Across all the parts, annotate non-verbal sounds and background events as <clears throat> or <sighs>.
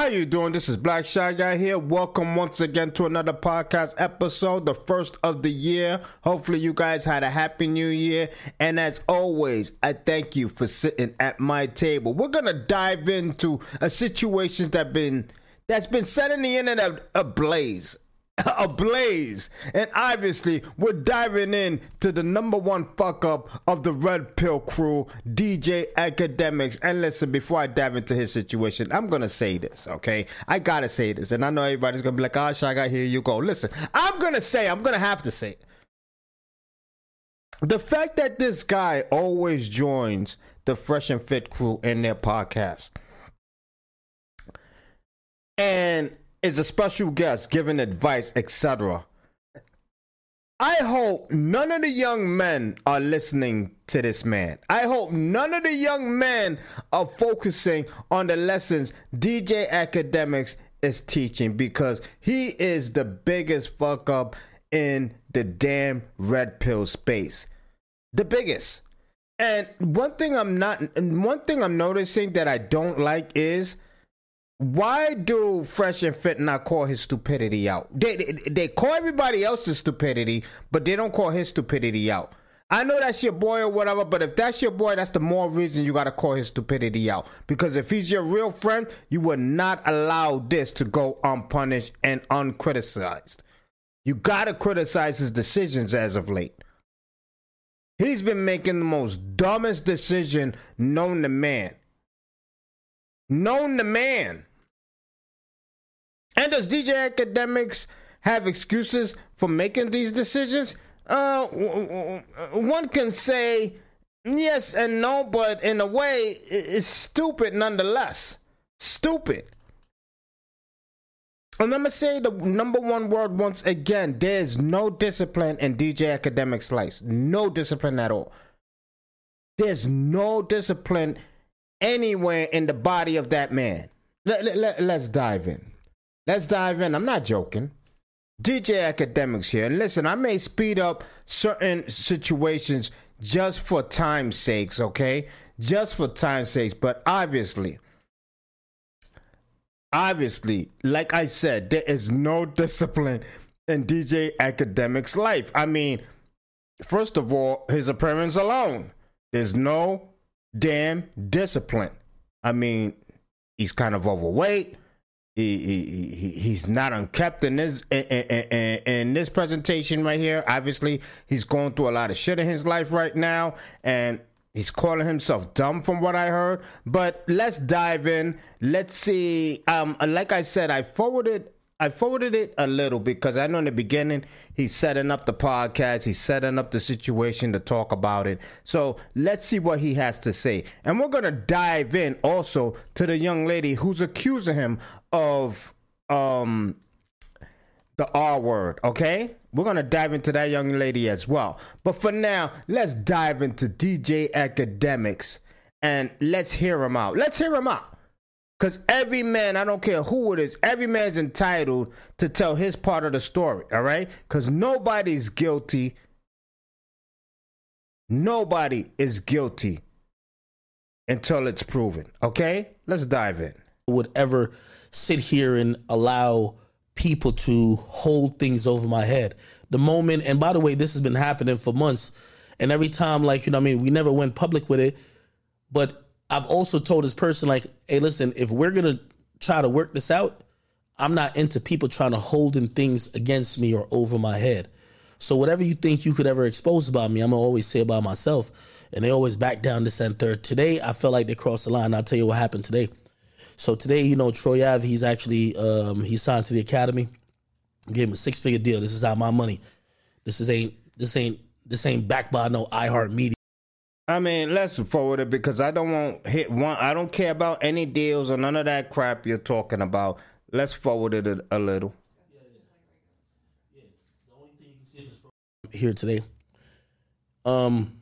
How you doing? This is Black Shy Guy here. Welcome once again to another podcast episode, the first of the year. Hopefully you guys had a happy new year. And as always, I thank you for sitting at my table. We're gonna dive into a situation that been that's been setting the internet ablaze <laughs> ablaze. And obviously, we're diving in to the number one fuck up of the Red Pill crew, DJ Akademiks. And listen, before I dive into his situation, I'm gonna say this, okay? I gotta say this, and I know everybody's gonna be like, "Oh, Shaka, here you go." Listen, I'm gonna say, I'm gonna have to say. The fact that this guy always joins the Fresh and Fit crew in their podcast. And is a special guest giving advice, etc. I hope none of the young men are listening to this man. I hope none of the young men are focusing on the lessons DJ Akademiks is teaching because he is the biggest fuck up in the damn red pill space. The biggest. And one thing I'm not one thing I'm noticing that I don't like is why do Fresh and Fit not call his stupidity out? They, they, they call everybody else's stupidity, but they don't call his stupidity out. I know that's your boy or whatever, but if that's your boy, that's the more reason you gotta call his stupidity out. Because if he's your real friend, you would not allow this to go unpunished and uncriticized. You gotta criticize his decisions as of late. He's been making the most dumbest decision known to man. Known to man. And does DJ Akademiks have excuses for making these decisions? Uh, one can say yes and no, but in a way, it's stupid nonetheless. Stupid. And I'm gonna say the number one word once again. There's no discipline in DJ Akademiks' Slice. No discipline at all. There's no discipline anywhere in the body of that man. Let, let, let, let's dive in. Let's dive in. I'm not joking. DJ Akademiks here. And listen, I may speed up certain situations just for time's sakes, okay? Just for time's sakes. But obviously, obviously, like I said, there is no <laughs> discipline in DJ Akademiks' life. I mean, first of all, his appearance alone, there's no damn discipline. I mean, he's kind of overweight. He, he, he, he's not unkept in this in, in, in, this presentation right here. Obviously, he's going through a lot of shit in his life right now, and he's calling himself dumb from what I heard. But let's dive in. Let's see. Um, like I said, I forwarded I forwarded it a little because I know in the beginning he's setting up the podcast, he's setting up the situation to talk about it. So let's see what he has to say. And we're going to dive in also to the young lady who's accusing him of um the R word, okay? We're to dive into that young lady as well. But for now, let's dive into DJ Akademiks and let's hear him out. Let's hear him out. Because every man, I don't care who it is, every man's entitled to tell his part of the story, all right? Because nobody's guilty. Nobody is guilty until it's proven, okay? Let's dive in. Would ever sit here and allow people to hold things over my head. The moment, and by the way, this has been happening for months. And every time, like, you know, I mean, we never went public with it, but I've also told this person, like, hey, listen, if we're gonna try to work this out, I'm not into people trying to holding things against me or over my head. So whatever you think you could ever expose about me, I'm gonna always say about myself. And they always back down and third. Today, I felt like they crossed the line. I'll tell you what happened today. So today, you know, Troy Ave, he's actually um, he signed to the academy. Gave him a six figure deal. This is not my money. This is ain't this ain't this ain't backed by no iHeart Media. I mean, let's forward it because I don't want hit one. I don't care about any deals or none of that crap you're talking about. Let's forward it a, a little. Here today, um,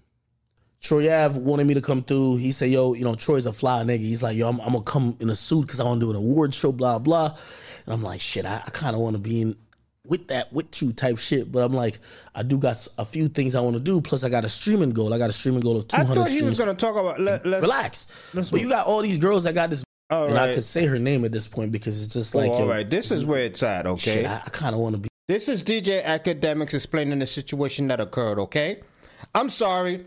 Troy Ave wanted me to come through. He said, "Yo, you know, Troy's a fly nigga." He's like, "Yo, I'm, I'm gonna come in a suit because I want to do an award show." Blah blah. And I'm like, "Shit, I, I kind of want to be in with that with you type shit. But I'm like, I do got a few things I want to do. Plus, I got a streaming goal. I got a streaming goal of 200. I thought he streams. was gonna talk about. Let, let's relax. Let's but you got all these girls that got this All and I right. could say her name at this point because it's just Oh, like, all yo, right. This is where it's at, okay? shit, I, I kind of want to be. This is DJ Akademiks explaining the situation that occurred, okay? I'm sorry.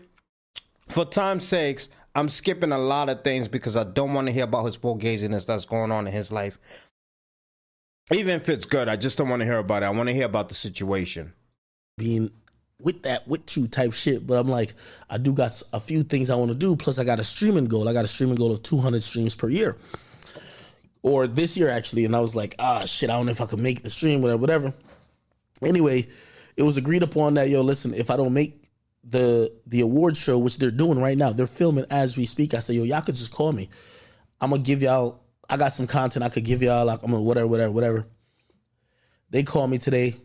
For time's sakes, I'm skipping a lot of things because I don't want to hear about his fugaziness that's going on in his life. Even if it's good, I just don't want to hear about it. I want to hear about the situation. being with that with you type shit. But I'm like, I do got a few things I want to do. Plus, I got a streaming goal. I got a streaming goal of 200 streams per year, or this year actually. And I was like, ah, shit, I don't know if I can make the stream, whatever, whatever. Anyway, it was agreed upon that yo, listen, if I don't make the the award show, which they're doing right now, they're filming as we speak. I said, yo, y'all could just call me. I'm gonna give y'all. I got some content I could give y'all. Like I'm gonna whatever, whatever, whatever. They called me today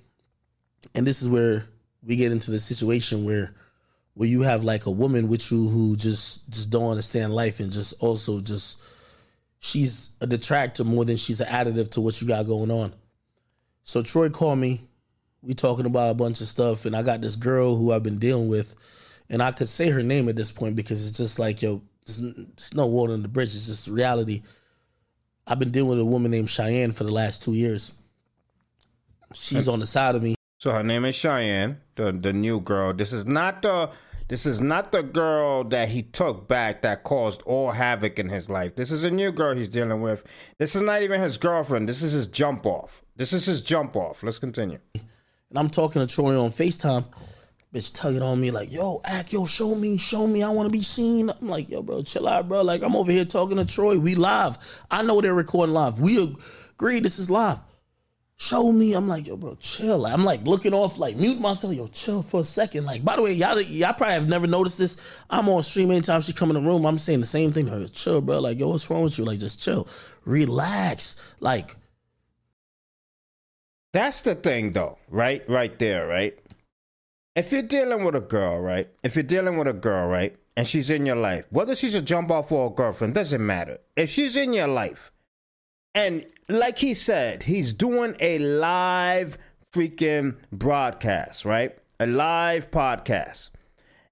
and this is where we get into the situation where where you have like a woman with you who just just don't understand life and just also just she's a detractor more than she's an additive to what you got going on. So Troy called me. We talking about a bunch of stuff, and I got this girl who I've been dealing with, and I could say her name at this point because it's just like yo, there's, there's no water on the bridge. It's just reality. I've been dealing with a woman named Cheyenne for the last two years. She's on the side of me. So her name is Cheyenne, the the new girl. This is not the this is not the girl that he took back that caused all havoc in his life. This is a new girl he's dealing with. This is not even his girlfriend. This is his jump off. This is his jump off. Let's continue. And I'm talking to Troy on FaceTime. Bitch tugging on me like, yo, act, yo, show me, show me. I want to be seen. I'm like, yo, bro, chill out, bro. Like, I'm over here talking to Troy. We live. I know they're recording live. We agree this is live. Show me. I'm like, yo, bro, chill. I'm like looking off, like mute myself. Yo, chill for a second. Like, by the way, y'all, y'all probably have never noticed this. I'm on stream anytime she come in the room. I'm saying the same thing to her. Chill, bro. Like, yo, what's wrong with you? Like, just chill. Relax. Like, That's the thing, though, right? Right there, right? If you're dealing with a girl, right? If you're dealing with a girl, right? And she's in your life, whether she's a jump off or a girlfriend, doesn't matter. If she's in your life, and like he said, he's doing a live freaking broadcast, right? A live podcast.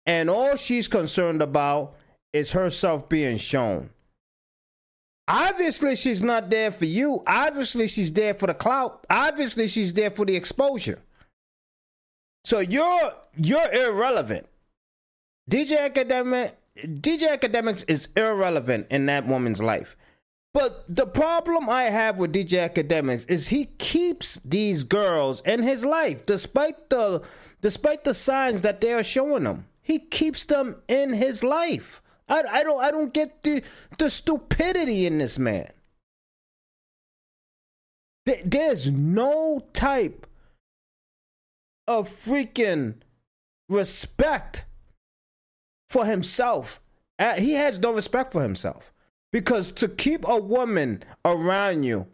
And all she's concerned about is herself being shown. Obviously, she's not there for you. Obviously, she's there for the clout. Obviously, she's there for the exposure. So you're you're irrelevant. DJ Academic DJ Akademiks is irrelevant in that woman's life. But the problem I have with DJ Akademiks is he keeps these girls in his life despite the despite the signs that they are showing him. He keeps them in his life. I, I don't I don't get the the stupidity in this man. There's no type of freaking respect for himself. Uh, He has no respect for himself. Because to keep a woman around you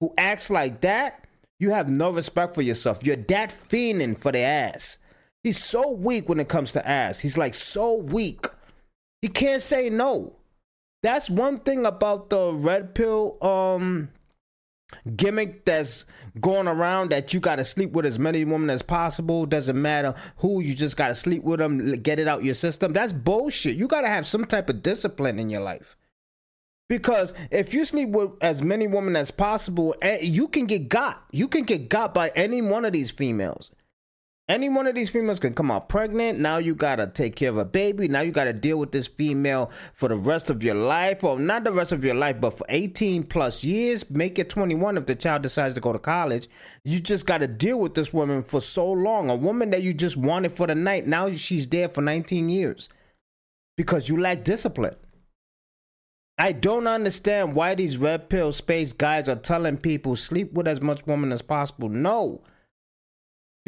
who acts like that, you have no respect for yourself. You're that fiending for the ass. He's so weak when it comes to ass. He's like so weak. He can't say no. That's one thing about the red pill um gimmick that's going around that you got to sleep with as many women as possible. Doesn't matter who you just got to sleep with them get it out your system. That's bullshit. You got to have some type of discipline in your life. Because if you sleep with as many women as possible eh, you can get got. You can get got by any one of these females any one of these females can come out pregnant. Now you gotta take care of a baby. Now you gotta deal with this female for the rest of your life, or not the rest of your life, but for 18 plus years. Make it 21 if the child decides to go to college. You just gotta deal with this woman for so long. A woman that you just wanted for the night, now she's there for 19 years because you lack discipline. I don't understand why these red pill space guys are telling people sleep with as much woman as possible. No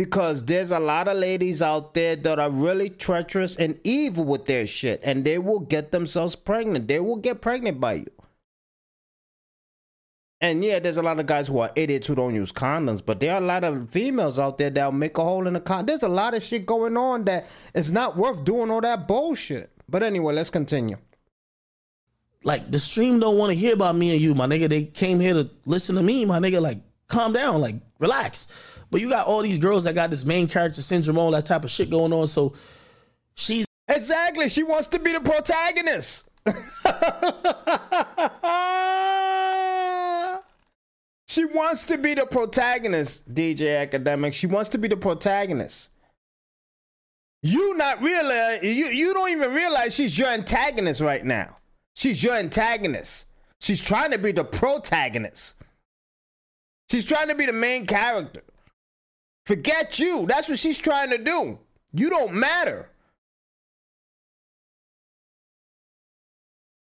because there's a lot of ladies out there that are really treacherous and evil with their shit and they will get themselves pregnant they will get pregnant by you and yeah there's a lot of guys who are idiots who don't use condoms but there are a lot of females out there that'll make a hole in the con there's a lot of shit going on that it's not worth doing all that bullshit but anyway let's continue like the stream don't want to hear about me and you, my nigga. They came here to listen to me, my nigga. Like, calm down, like, relax. But you got all these girls that got this main character syndrome, all that type of shit going on. So she's exactly she wants to be the protagonist <laughs> She wants to be the protagonist, DJ Academic. She wants to be the protagonist. You not realize you, you don't even realize she's your antagonist right now. She's your antagonist. She's trying to be the protagonist. She's trying to be the main character. Forget you. That's what she's trying to do. You don't matter.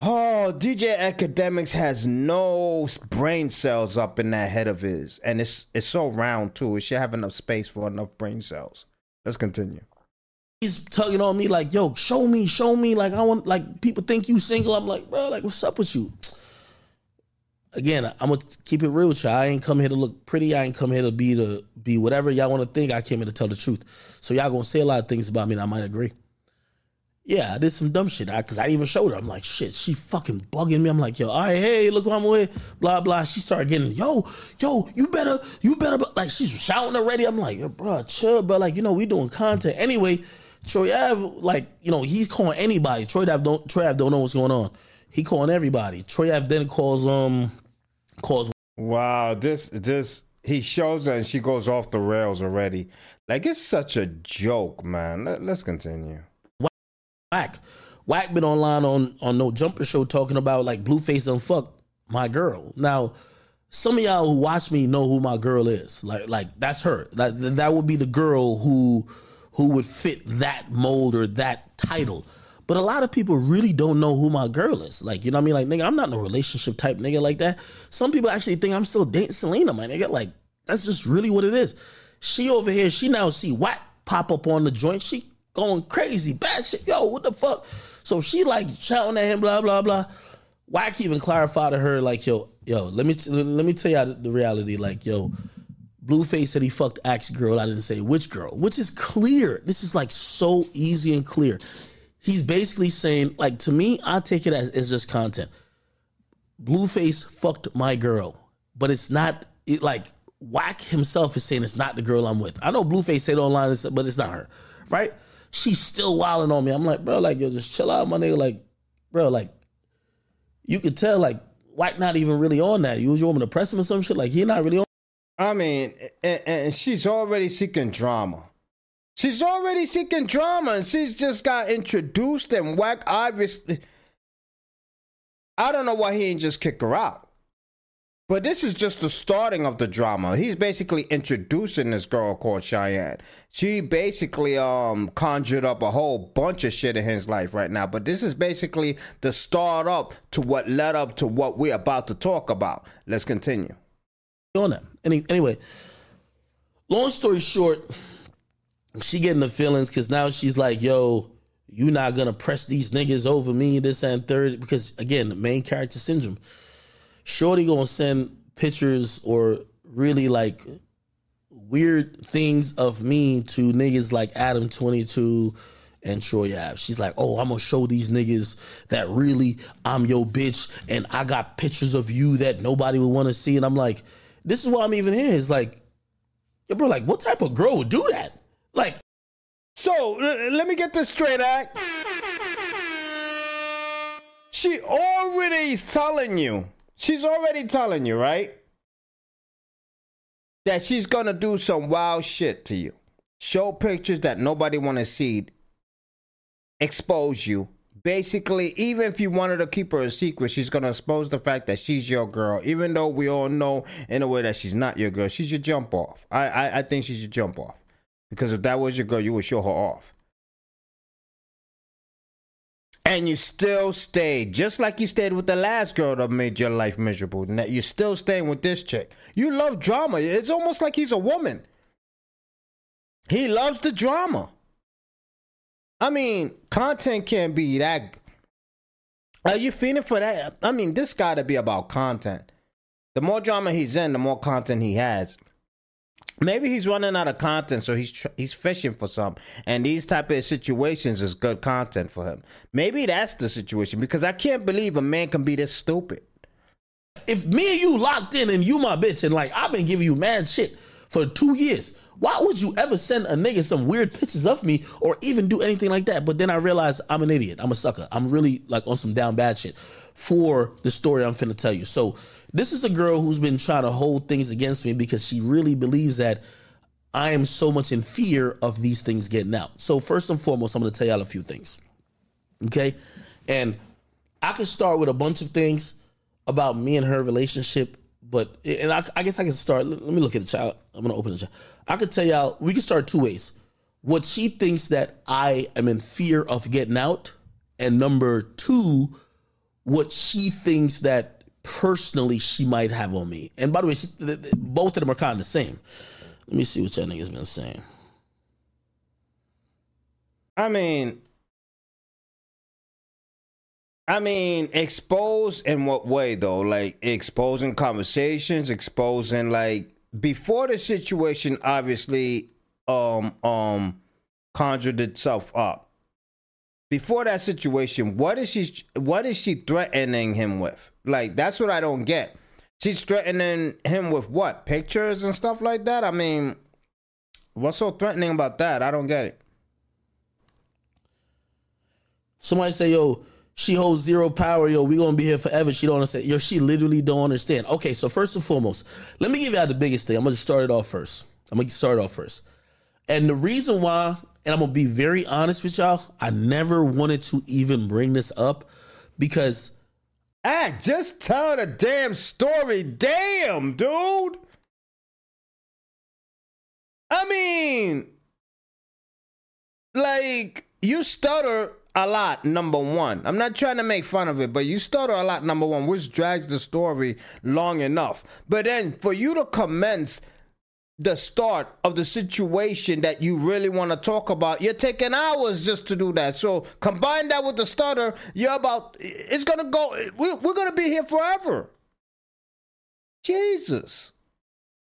Oh, DJ Akademiks has no brain cells up in that head of his, and it's it's so round too. It should have enough space for enough brain cells. Let's continue. He's tugging on me like, "Yo, show me, show me." Like I want, like people think you single. I'm like, bro, like what's up with you? Again, I'm gonna keep it real with you. I ain't come here to look pretty. I ain't come here to be the be whatever y'all want to think. I came here to tell the truth. So y'all gonna say a lot of things about me, and I might agree. Yeah, I did some dumb shit. I, Cause I even showed her. I'm like, shit, she fucking bugging me. I'm like, yo, all right, hey, look who I'm with. Blah blah. She started getting, yo, yo, you better, you better. Like she's shouting already. I'm like, yo, bro, chill, bro. Like you know, we doing content anyway. Troy Ave, like you know, he's calling anybody. Troy Ave don't, Troy Ave don't know what's going on. He calling everybody. Troy Ave then calls um, calls. Wow, this this he shows her and she goes off the rails already. Like it's such a joke, man. Let, let's continue. Wack. Wack been online on on No Jumper Show talking about like Blueface don't fuck my girl. Now, some of y'all who watch me know who my girl is. Like like that's her. That that would be the girl who who would fit that mold or that title. But a lot of people really don't know who my girl is. Like, you know what I mean? Like, nigga, I'm not a relationship type nigga like that. Some people actually think I'm still dating Selena, my nigga. Like, that's just really what it is. She over here, she now see Wack pop up on the joint. She going crazy, bad shit. Yo, what the fuck? So she like shouting at him, blah blah blah. Wack even clarify to her like, yo, yo, let me let me tell you the reality. Like, yo, Blueface said he fucked Axe girl. I didn't say which girl, which is clear. This is like so easy and clear. He's basically saying, like, to me, I take it as, as just content. Blueface fucked my girl, but it's not it, like Wack himself is saying it's not the girl I'm with. I know Blueface said online, but it's not her, right? she's still wilding on me. I'm like, bro, like, yo, just chill out, my nigga. Like, bro, like, you could tell, like, Wack not even really on that. You was want me to press him or some shit? Like, he not really on. I mean, and, and she's already seeking drama. She's already seeking drama, and she's just got introduced and Wack obviously. I don't know why he ain't just kick her out. But this is just the starting of the drama. He's basically introducing this girl called Cheyenne. She basically um conjured up a whole bunch of shit in his life right now. But this is basically the start up to what led up to what we're about to talk about. Let's continue. On that. Any, anyway, long story short, she getting the feelings because now she's like, yo, you not gonna press these niggas over me, this and third. Because again, the main character syndrome Shorty gonna send pictures or really like weird things of me to niggas like Adam 22 and Troy Ave. She's like, oh, I'm gonna show these niggas that really I'm your bitch and I got pictures of you that nobody would wanna see. And I'm like, this is why I'm even here. It's like, yo, bro, like, what type of girl would do that? Like, so let me get this straight, Ak. She already is telling you She's already telling you, right? That she's gonna do some wild shit to you. Show pictures that nobody wanna see. Expose you. Basically, even if you wanted to keep her a secret, she's gonna expose the fact that she's your girl. Even though we all know in a way that she's not your girl, she's your jump off. I I, I think she's your jump off. Because if that was your girl, you would show her off and you still stayed, just like you stayed with the last girl that made your life miserable. You're still staying with this chick. You love drama. It's almost like he's a woman. He loves the drama. I mean, content can't be that. Are you feeling for that? I mean, this got to be about content. The more drama he's in, the more content he has maybe he's running out of content so he's tr- he's fishing for some and these type of situations is good content for him maybe that's the situation because i can't believe a man can be this stupid if me and you locked in and you my bitch and like i've been giving you mad shit for two years Why would you ever send a nigga some weird pictures of me or even do anything like that? But then I realized I'm an idiot. I'm a sucker. I'm really like on some down bad shit for the story I'm finna tell you. So this is a girl who's been trying to hold things against me because she really believes that I am so much in fear of these things getting out. So first and foremost, I'm gonna tell y'all a few things. Okay? And I could start with a bunch of things about me and her relationship, but and I, I guess I can start. Let me look at the child. I'm gonna open the child. I could tell y'all we can start two ways. What she thinks that I am in fear of getting out, and number two, what she thinks that personally she might have on me. And by the way, she, both of them are kind of the same. Let me see what y'all niggas been saying. I mean, I mean, expose in what way though? Like exposing conversations, exposing like before the situation obviously um um conjured itself up. Before that situation, what is she what is she threatening him with? Like that's what I don't get. She's threatening him with what? Pictures and stuff like that? I mean, what's so threatening about that? I don't get it. Somebody say, yo, she holds zero power, yo. We gonna be here forever. She don't understand. Yo, she literally don't understand. Okay, so first and foremost, let me give y'all the biggest thing. I'm gonna start it off first. I'm gonna start it off first. And the reason why, and I'm gonna be very honest with y'all, I never wanted to even bring this up because Ah, just tell the damn story. Damn, dude. I mean, like, you stutter a lot, number one. I'm not trying to make fun of it, but you stutter a lot, number one, which drags the story long enough. But then for you to commence the start of the situation that you really want to talk about, you're taking hours just to do that. So combine that with the stutter, you're about, it's going to go, we're, we're going to be here forever. Jesus.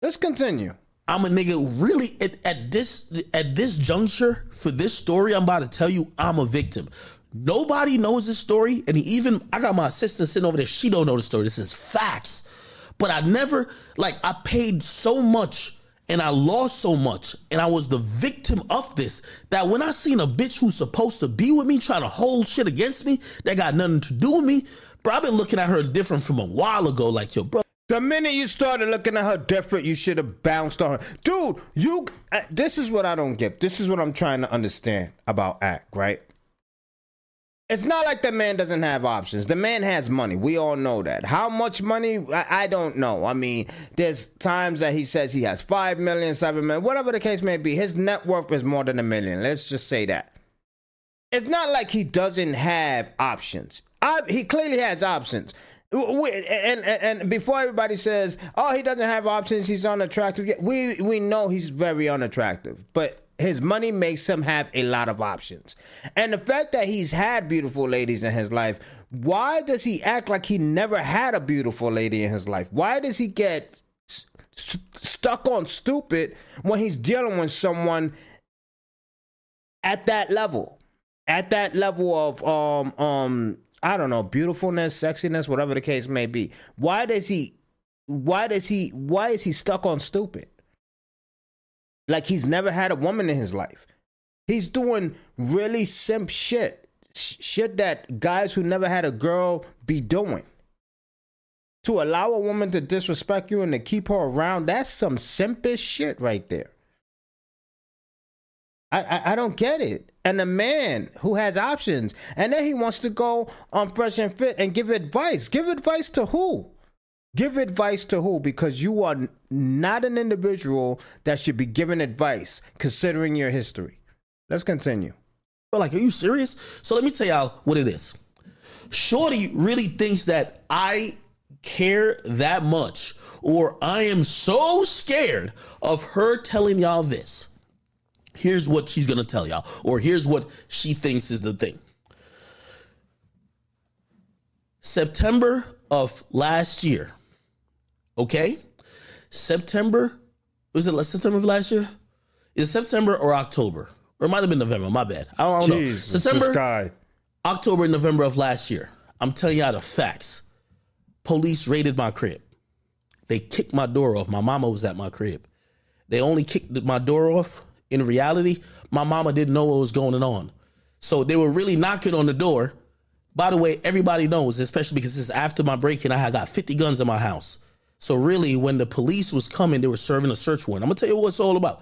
Let's continue. I'm a nigga really at, at this at this juncture for this story I'm about to tell you I'm a victim. Nobody knows this story and even I got my assistant sitting over there she don't know the story. This is facts. But I never like I paid so much and I lost so much and I was the victim of this that when I seen a bitch who's supposed to be with me trying to hold shit against me that got nothing to do with me, bro, I've been looking at her different from a while ago like yo bro the minute you started looking at her different, you should have bounced on her. Dude, you. Uh, this is what I don't get. This is what I'm trying to understand about Ak, right? It's not like the man doesn't have options. The man has money. We all know that. How much money? I, I, don't know. I mean, there's times that he says he has five million, seven million, whatever the case may be. His net worth is more than a million. Let's just say that. It's not like he doesn't have options. I, he clearly has options. And, and, and before everybody says, "Oh, he doesn't have options. He's unattractive," we we know he's very unattractive, but his money makes him have a lot of options. And the fact that he's had beautiful ladies in his life, why does he act like he never had a beautiful lady in his life? Why does he get st- stuck on stupid when he's dealing with someone at that level? At that level of um um I don't know, beautifulness, sexiness, whatever the case may be. Why does he why does he why is he stuck on stupid? Like he's never had a woman in his life. He's doing really simp shit. Shit that guys who never had a girl be doing. To allow a woman to disrespect you and to keep her around, that's some simpish shit right there. I, I, I don't get it. And a man who has options, and then he wants to go on Fresh and Fit and give advice. Give advice to who? Give advice to who? Because you are not an individual that should be giving advice, considering your history. Let's continue. But like, are you serious? So let me tell y'all what it is. Shorty really thinks that I care that much, or I am so scared of her telling y'all this here's what she's gonna tell y'all, or here's what she thinks is the thing. September of last year, okay? September, was it September of last year? Is September or October? Or it might have been November, my bad. I don't, I don't Jeez, know. September, October, November of last year. I'm telling y'all the facts. Police raided my crib. They kicked my door off. My mama was at my crib. They only kicked my door off. In reality, my mama didn't know what was going on. So they were really knocking on the door. By the way, everybody knows, especially because it's after my break-in, I had got 50 guns in my house. So really, when the police was coming, they were serving a search warrant. I'm gonna tell you what it's all about.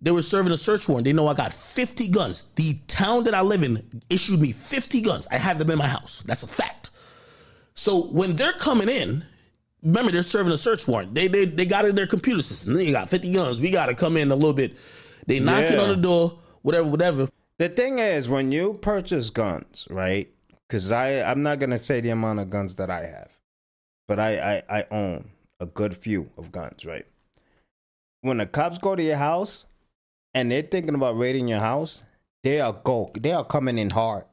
They were serving a search warrant. They know I got 50 guns. The town that I live in issued me 50 guns. I have them in my house. That's a fact. So when they're coming in, remember they're serving a search warrant. They they, they got in their computer system. They got 50 guns. We got to come in a little bit. They knocking Yeah. on the door, whatever, whatever. The thing is, when you purchase guns, right? Because I, I'm not gonna say the amount of guns that I have, but I, I, I own a good few of guns, right? When the cops go to your house and they're thinking about raiding your house, they are go, they are coming in hard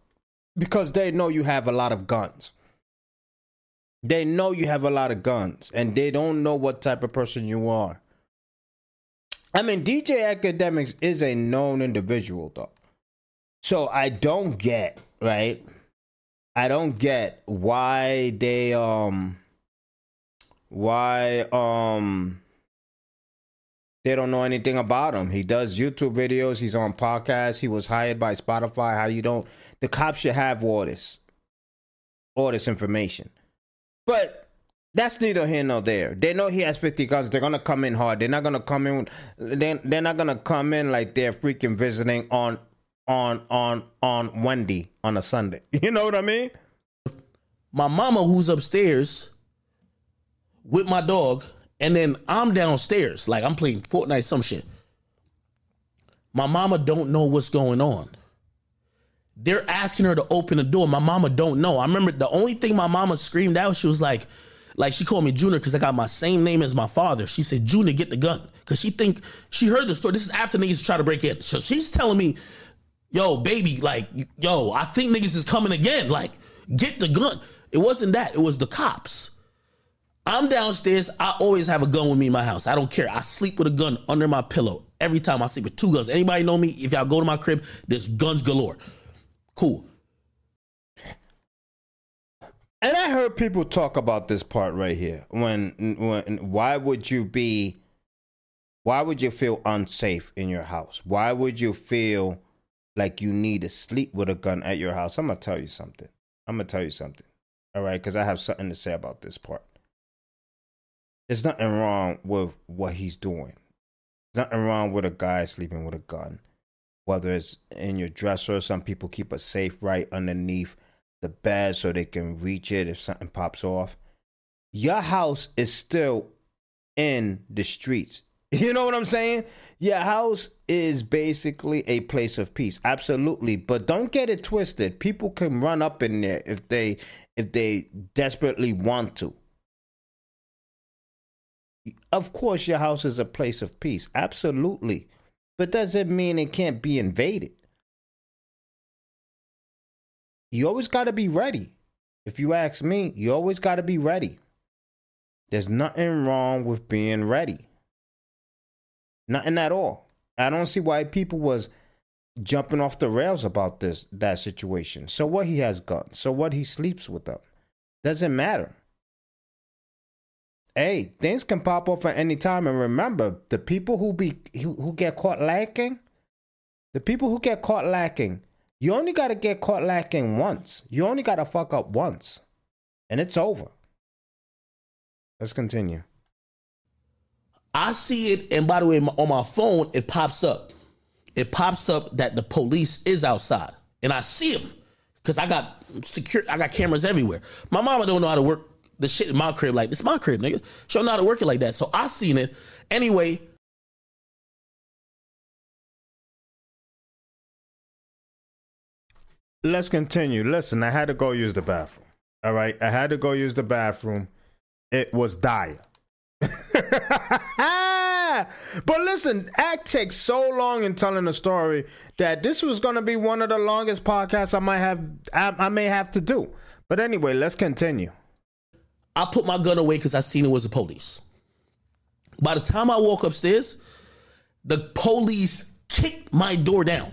because they know you have a lot of guns. They know you have a lot of guns, and they don't know what type of person you are. I mean, DJ Akademiks is a known individual, though. So I don't get, right? I don't get why they um why um they don't know anything about him. He does YouTube videos, he's on podcasts, he was hired by Spotify. How you don't the cops should have all this all this information. But that's neither here nor there. They know he has 50 guns. They're gonna come in hard. They're not gonna come in. They're, they're not gonna come in like they're freaking visiting on on on on Wendy on a Sunday. <laughs> You know what I mean? My mama, who's upstairs with my dog, and then I'm downstairs, like I'm playing Fortnite, some shit. My mama don't know what's going on. They're asking her to open the door. My mama don't know. I remember the only thing my mama screamed out, she was like, like she called me Junior because I got my same name as my father. She said, Junior, get the gun. Cause she think she heard the story. This is after niggas try to break in. So she's telling me, yo, baby, like, yo, I think niggas is coming again. Like, get the gun. It wasn't that. It was the cops. I'm downstairs. I always have a gun with me in my house. I don't care. I sleep with a gun under my pillow every time I sleep with two guns. Anybody know me? If y'all go to my crib, there's guns galore. Cool. And I heard people talk about this part right here. When when why would you be why would you feel unsafe in your house? Why would you feel like you need to sleep with a gun at your house? I'm gonna tell you something. I'm gonna tell you something. All right, because I have something to say about this part. There's nothing wrong with what he's doing. There's nothing wrong with a guy sleeping with a gun. Whether it's in your dresser, some people keep a safe right underneath the bed so they can reach it if something pops off. Your house is still in the streets. <laughs> You know what I'm saying? Your house is basically a place of peace. Absolutely. But don't get it twisted. People can run up in there if they if they desperately want to. Of course your house is a place of peace. Absolutely. But doesn't mean it can't be invaded. You always got to be ready. If you ask me, you always got to be ready. There's nothing wrong with being ready. Nothing at all. I don't see why people was jumping off the rails about this that situation. So what he has guns. So what he sleeps with them. Doesn't matter. Hey, things can pop up at any time and remember, the people who be who, who get caught lacking, the people who get caught lacking, you only got to get caught lacking once. You only got to fuck up once. And it's over. Let's continue. I see it, and by the way, on my phone, it pops up. It pops up that the police is outside, and I see them because I got secure. I got cameras everywhere. My mama don't know how to work the shit in my crib like this. My crib, nigga. Don't know how to work it like that. So I seen it anyway. Let's continue. Listen, I had to go use the bathroom. All right, I had to go use the bathroom. It was dire. <laughs> but listen, Ak takes so long in telling the story that this was going to be one of the longest podcasts I might have I, I may have to do. But anyway, let's continue. I put my gun away because I seen it was the police. By the time I walk upstairs, the police kicked my door down.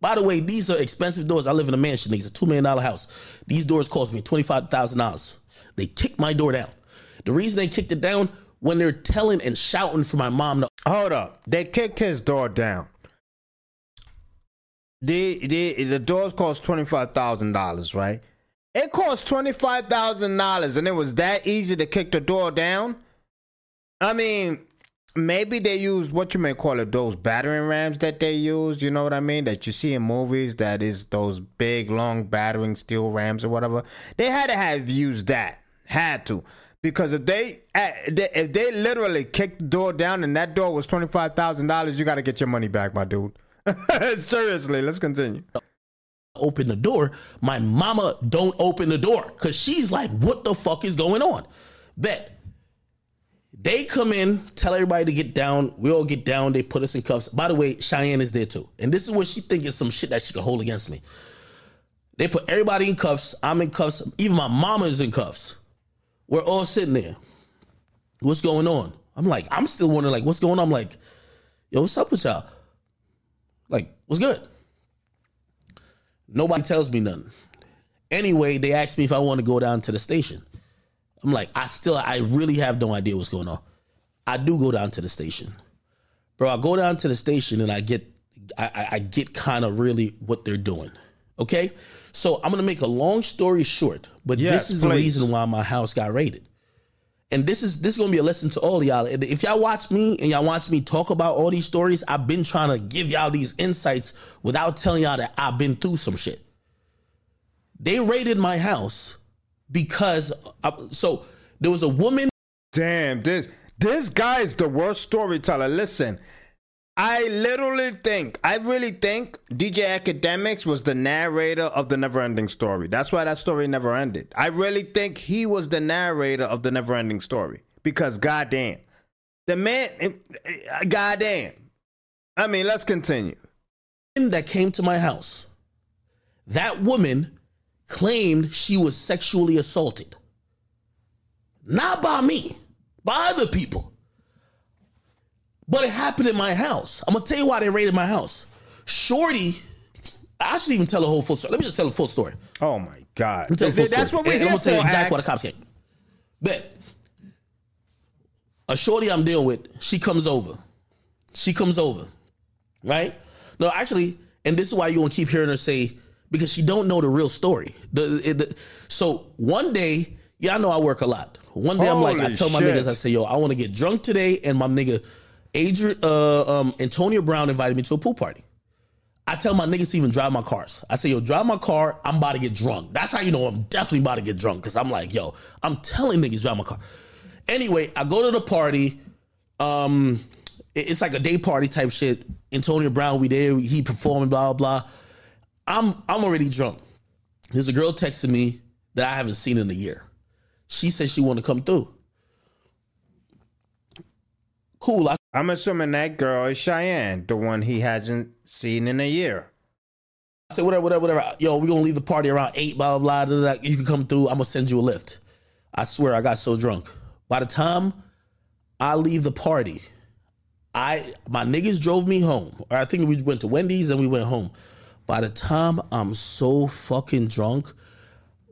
By the way, these are expensive doors. I live in a mansion. These a two million dollar house. These doors cost me twenty five thousand dollars. They kicked my door down. The reason they kicked it down when they're telling and shouting for my mom to Hold up. They kicked his door down. The the the doors cost twenty five thousand dollars, right? It cost twenty five thousand dollars, and it was that easy to kick the door down. I mean, maybe they used what you may call it those battering rams that they use. You know what I mean? That you see in movies. That is those big, long battering steel rams or whatever. They had to have used that. Had to. Because if they eh, if they literally kicked the door down and that door was twenty five thousand dollars, you got to get your money back, my dude. <laughs> Seriously, let's continue. Open the door. My mama don't open the door because she's like, what the fuck is going on? Bet. They come in, tell everybody to get down. We all get down. They put us in cuffs. By the way, Cheyenne is there too. And this is what she thinks is some shit that she could hold against me. They put everybody in cuffs. I'm in cuffs. Even my mama is in cuffs. We're all sitting there. What's going on? I'm like, I'm still wondering, like, what's going on? I'm like, yo, what's up with y'all? Like, what's good? Nobody tells me nothing. Anyway, they asked me if I want to go down to the station. I'm like, I still, I really have no idea what's going on. I do go down to the station, bro. I go down to the station and I get, I, I get kind of really what they're doing. Okay, so I'm gonna make a long story short, but yes, this is please. the reason why my house got raided and this is this is gonna be a lesson to all y'all. If y'all watch me and y'all watch me talk about all these stories, I've been trying to give y'all these insights without telling y'all that I've been through some shit. They raided my house because I, so there was a woman. Damn this this guy is the worst storyteller. Listen, I literally think, I really think DJ Akademiks was the narrator of the never ending story. That's why that story never ended. I really think he was the narrator of the never ending story. Because goddamn. The man, eh, eh, goddamn. I mean, let's continue. That came to my house. That woman claimed she was sexually assaulted. Not by me, by other people. But it happened in my house. I'm gonna tell you why they raided my house. Shorty, I should even tell the whole full story. Let me just tell the full story. Oh my god, that's what we're here I'm gonna tell you exactly what the cops came. But a shorty I'm dealing with, she comes over. She comes over, right? No, actually, and this is why you gonna keep hearing her say because she don't know the real story. The, the, so one day, yeah, I know I work a lot. One day Holy I'm like, I tell my niggas, I say, yo, I want to get drunk today, and my nigga Adrian, uh, um, Antonio Brown invited me to a pool party. I tell my niggas to even drive my cars. I say, yo, drive my car. I'm about to get drunk. That's how you know I'm definitely about to get drunk. Cause I'm like, yo, I'm telling niggas drive my car. Anyway, I go to the party. Um, it's like a day party type shit. Antonio Brown, we there. He performing, blah blah. I'm I'm already drunk. There's a girl texting me that I haven't seen in a year. She says she want to come through. Cool. I I'm assuming that girl is Cheyenne, the one he hasn't seen in a year. I said, whatever, whatever, whatever. Yo, we're gonna leave the party around eight, blah, blah, blah, blah. You can come through. I'm gonna send you a lift. I swear I got so drunk. By the time I leave the party, I my niggas drove me home. I think we went to Wendy's and we went home. By the time I'm so fucking drunk,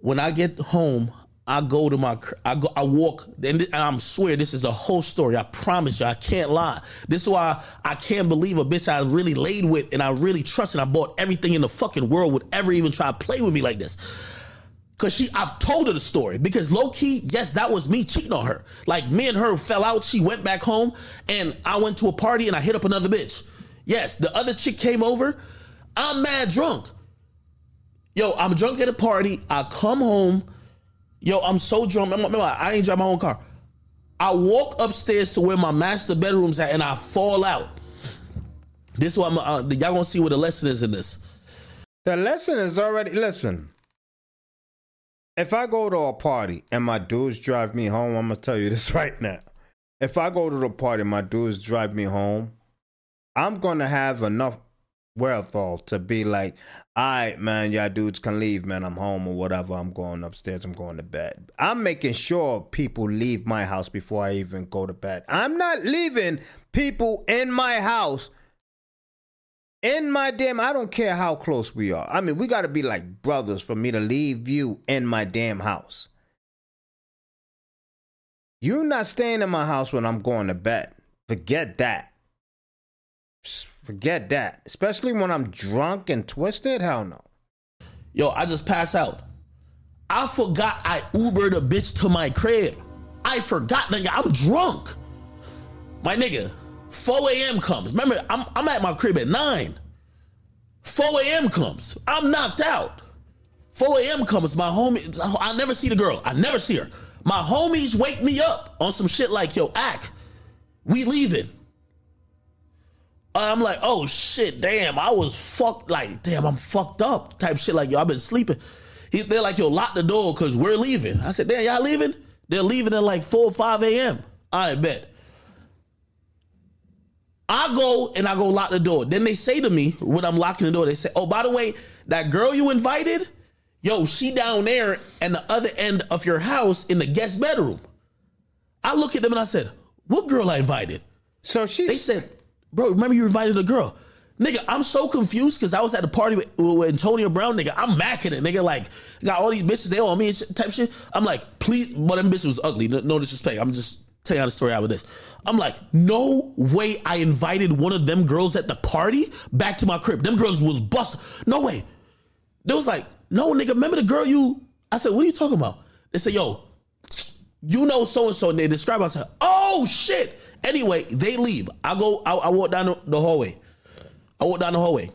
when I get home, I go to my, I go, I walk, and, I'm swear this is the whole story. I promise you, I can't lie. This is why I can't believe a bitch I really laid with and I really trusted. And I bought everything in the fucking world would ever even try to play with me like this. Cause she, I've told her the story. Because low key, yes, that was me cheating on her. Like me and her fell out. She went back home, and I went to a party and I hit up another bitch. Yes, the other chick came over. I'm mad drunk. Yo, I'm drunk at a party. I come home. Yo, I'm so drunk. Remember, I ain't drive my own car. I walk upstairs to where my master bedroom's at, and I fall out. This is what I'm. Uh, y'all gonna see what the lesson is in this. The lesson is already. Listen. If I go to a party and my dudes drive me home, I'm gonna tell you this <laughs> right now. If I go to the party and my dudes drive me home, I'm gonna have enough wherewithal to be like, all right, man, y'all dudes can leave, man. I'm home or whatever. I'm going upstairs. I'm going to bed. I'm making sure people leave my house before I even go to bed. I'm not leaving people in my house. In my damn, I don't care how close we are. I mean, we got to be like brothers for me to leave you in my damn house. You're not staying in my house when I'm going to bed. Forget that. Forget that. Especially when I'm drunk and twisted. Hell no. Yo, I just pass out. I forgot I Ubered a bitch to my crib. I forgot, nigga. I'm drunk. My nigga, 4 a.m. comes. Remember, I'm, I'm at my crib at 9. 4 a.m. comes. I'm knocked out. 4 a.m. comes. My homie, I never see the girl. I never see her. My homies wake me up on some shit like, yo, Ak. We leaving. I'm like, oh shit, damn, I was fucked. Like, damn, I'm fucked up. Type shit. Like, yo, I've been sleeping. He, they're like, yo, lock the door because we're leaving. I said, damn, y'all leaving? They're leaving at like 4 or 5 a.m. I bet. I go and I go lock the door. Then they say to me when I'm locking the door, they say, oh, by the way, that girl you invited, yo, she down there and the other end of your house in the guest bedroom. I look at them and I said, what girl I invited? So she They said, bro, remember you invited a girl. Nigga, I'm so confused because I was at the party with, with Antonio Brown. Nigga, I'm macking it. Nigga, like, got all these bitches, they on me and shit, type shit. I'm like, please, but them bitches was ugly. No, no disrespect. I'm just telling you the story out with this. I'm like, no way I invited one of them girls at the party back to my crib. Them girls was bust. No way. They was like, no, nigga, remember the girl you. I said, what are you talking about? They said, yo, you know so and so, and they describe. Said, "Oh shit." Anyway, they leave. I go. I, I walk down the, hallway. I walk down the hallway.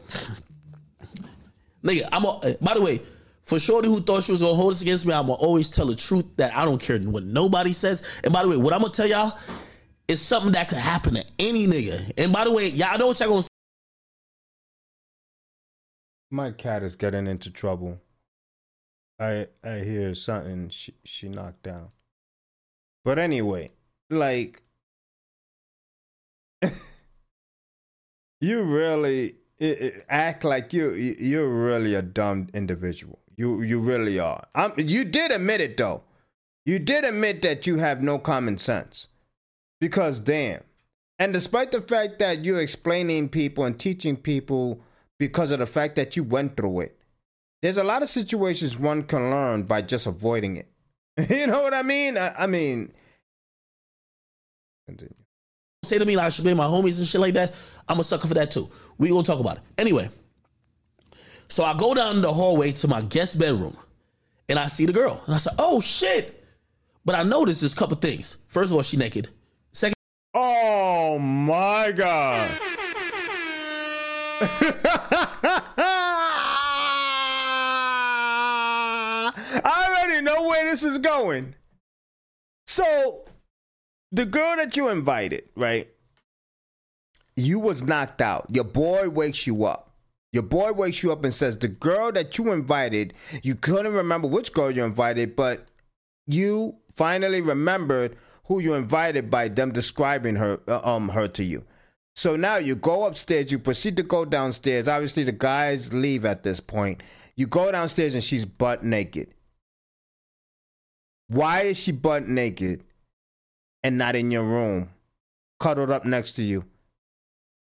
Nigga, I'm. A, by the way, for Shorty who thought she was gonna hold this against me, I'm gonna always tell the truth that I don't care what nobody says. And by the way, what I'm gonna tell y'all is something that could happen to any nigga. And by the way, y'all know what y'all gonna. Say. My cat is getting into trouble. I I hear something she she knocked down. But anyway, like <laughs> you really i i act like you you- you're really a dumb individual. You you really are. Um, you did admit it though. You did admit that you have no common sense. Because damn. And despite the fact that you're explaining people and teaching people because of the fact that you went through it, there's a lot of situations one can learn by just avoiding it. <laughs> you know what I mean? I, I mean, continue. say to me like I should blame my homies and shit like that, I'm a sucker for that too. We gonna talk about it. Anyway, so I go down the hallway to my guest bedroom and I see the girl. And I said, oh shit. But I noticed this couple things. First of all, she naked. Second, Oh my god. <laughs> <laughs> I already know where this is going. So, the girl that you invited, right? You was knocked out. Your boy wakes you up. Your boy wakes you up and says, The girl that you invited, you couldn't remember which girl you invited, but you finally remembered who you invited by them describing her uh, um her to you. So now you go upstairs, you proceed to go downstairs. Obviously the guys leave at this point. You go downstairs and she's butt naked. Why is she butt naked and not in your room, cuddled up next to you?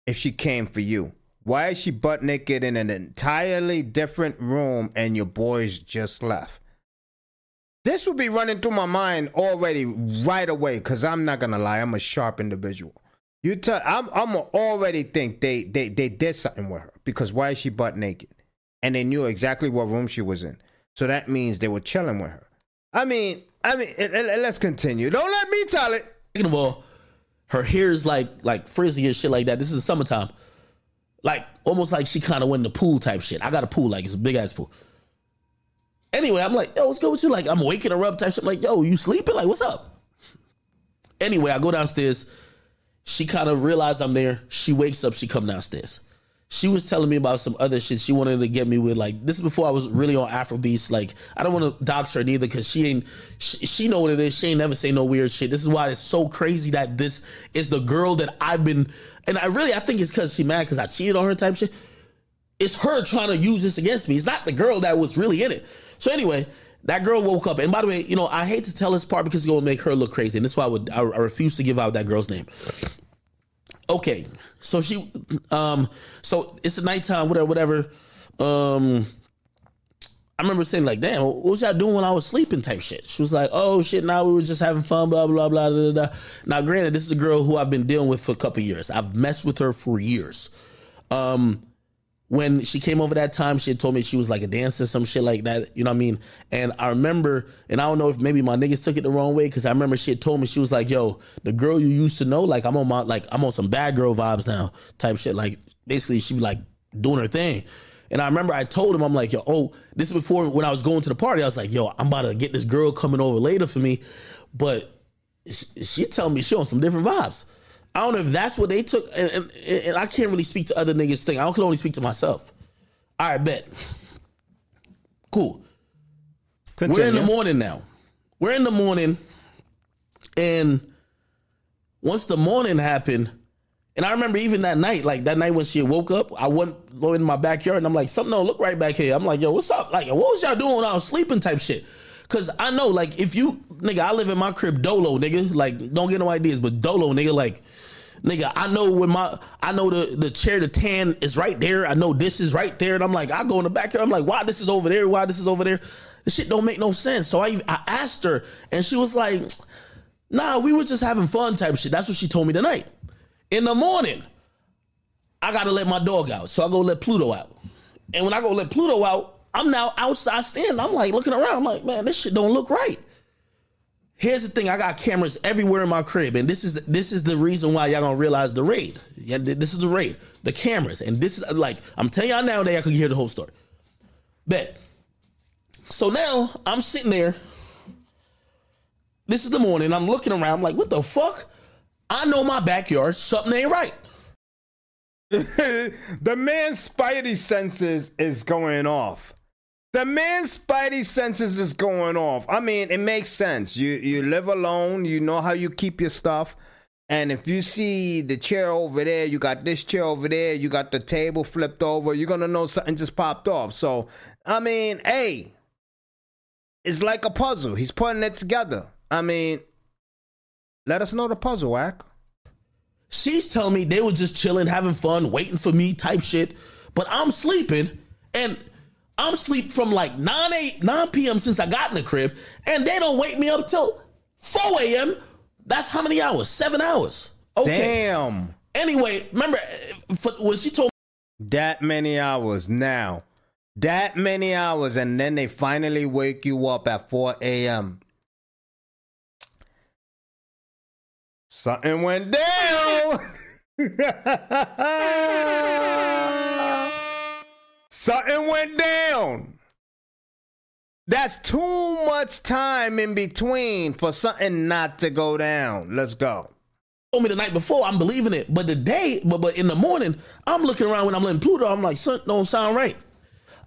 If she came for you, why is she butt naked in an entirely different room and your boys just left? This would be running through my mind already right away because I'm not gonna lie, I'm a sharp individual. You tell I'm I'm already think they, they they did something with her because why is she butt naked? And they knew exactly what room she was in. So that means they were chilling with her. I mean, I mean, eh, eh, let's continue. Don't let me tell it. second of all, her hair is like like frizzy and shit like that. This is summertime. Like almost like she kind of went in the pool type shit. I got a pool, like it's a big ass pool. Anyway, I'm like, yo, what's good with you? Like, I'm waking her up type shit. Like, yo, you sleeping? Like, what's up? Anyway, I go downstairs. She kind of realized I'm there. She wakes up. She come downstairs. She was telling me about some other shit she wanted to get me with. Like this is before I was really on Afrobeats. Like I don't want to dox her neither because she ain't. She, she know what it is. She ain't never say no weird shit. This is why it's so crazy that this is the girl that I've been. And I really I think it's because she mad because I cheated on her type shit it's her trying to use this against me. It's not the girl that was really in it. So anyway, that girl woke up, and by the way, you know I hate to tell this part because it's gonna make her look crazy, and this is why I would I, I refuse to give out that girl's name. Okay, so she, um, so it's a nighttime, whatever, whatever. Um, I remember saying like, "Damn, what was y'all doing when I was sleeping?" Type shit. She was like, "Oh shit, now we were just having fun." Blah blah blah blah blah. Now, granted, this is a girl who I've been dealing with for a couple years. I've messed with her for years. Um, when she came over that time, she had told me she was like a dancer, some shit like that. You know what I mean? And I remember, and I don't know if maybe my niggas took it the wrong way because I remember she had told me she was like, "Yo, the girl you used to know, like I'm on my like I'm on some bad girl vibes now, type shit." Like basically, she be like doing her thing. And I remember I told him, I'm like, yo, oh, this is before when I was going to the party. I was like, yo, I'm about to get this girl coming over later for me, but she, she tell me she on some different vibes. I don't know if that's what they took, and, and, and I can't really speak to other niggas' thing. I can only speak to myself. All right, bet. Cool. Continue. We're in the morning now. We're in the morning, and once the morning happened, and I remember even that night, like that night when she woke up, I went in my backyard and I'm like, something don't look right back here. I'm like, yo, what's up? Like, what was y'all doing when I was sleeping type shit? Cause I know, like, if you, nigga, I live in my crib dolo, nigga. Like, don't get no ideas, but dolo, nigga, like, nigga, I know when my, I know the the chair, the tan is right there. I know this is right there, and I'm like, I go in the backyard. I'm like, why this is over there? Why this is over there? This shit don't make no sense. So I, I asked her, and she was like, Nah, we were just having fun, type shit. That's what she told me tonight. In the morning, I gotta let my dog out, so I go let Pluto out. And when I go let Pluto out, I'm now outside standing. I'm like looking around. I'm like, man, this shit don't look right. Here's the thing: I got cameras everywhere in my crib, and this is this is the reason why y'all gonna realize the raid. Yeah, this is the raid, the cameras, and this is like I'm telling y'all now. That I could hear the whole story. Bet. So now I'm sitting there. This is the morning. I'm looking around. I'm like, what the fuck? I know my backyard. Something ain't right. <laughs> the man's spidey senses is going off. The man's spidey senses is going off. I mean, it makes sense. You you live alone, you know how you keep your stuff. And if you see the chair over there, you got this chair over there, you got the table flipped over, you're gonna know something just popped off. So, I mean, hey, it's like a puzzle. He's putting it together. I mean, let us know the puzzle, Ak. She's telling me they were just chilling, having fun, waiting for me type shit. But I'm sleeping and I'm sleep from like 9 8, 9 p.m. since I got in the crib, and they don't wake me up till 4 a.m. That's how many hours? Seven hours. Okay. Damn. Anyway, remember when she told me that many hours now. That many hours, and then they finally wake you up at 4 a.m. Something went down. <laughs> <laughs> Something went down. That's too much time in between for something not to go down. Let's go. Told me the night before, I'm believing it, but the day, but but in the morning, I'm looking around when I'm letting Pluto. I'm like, something don't sound right.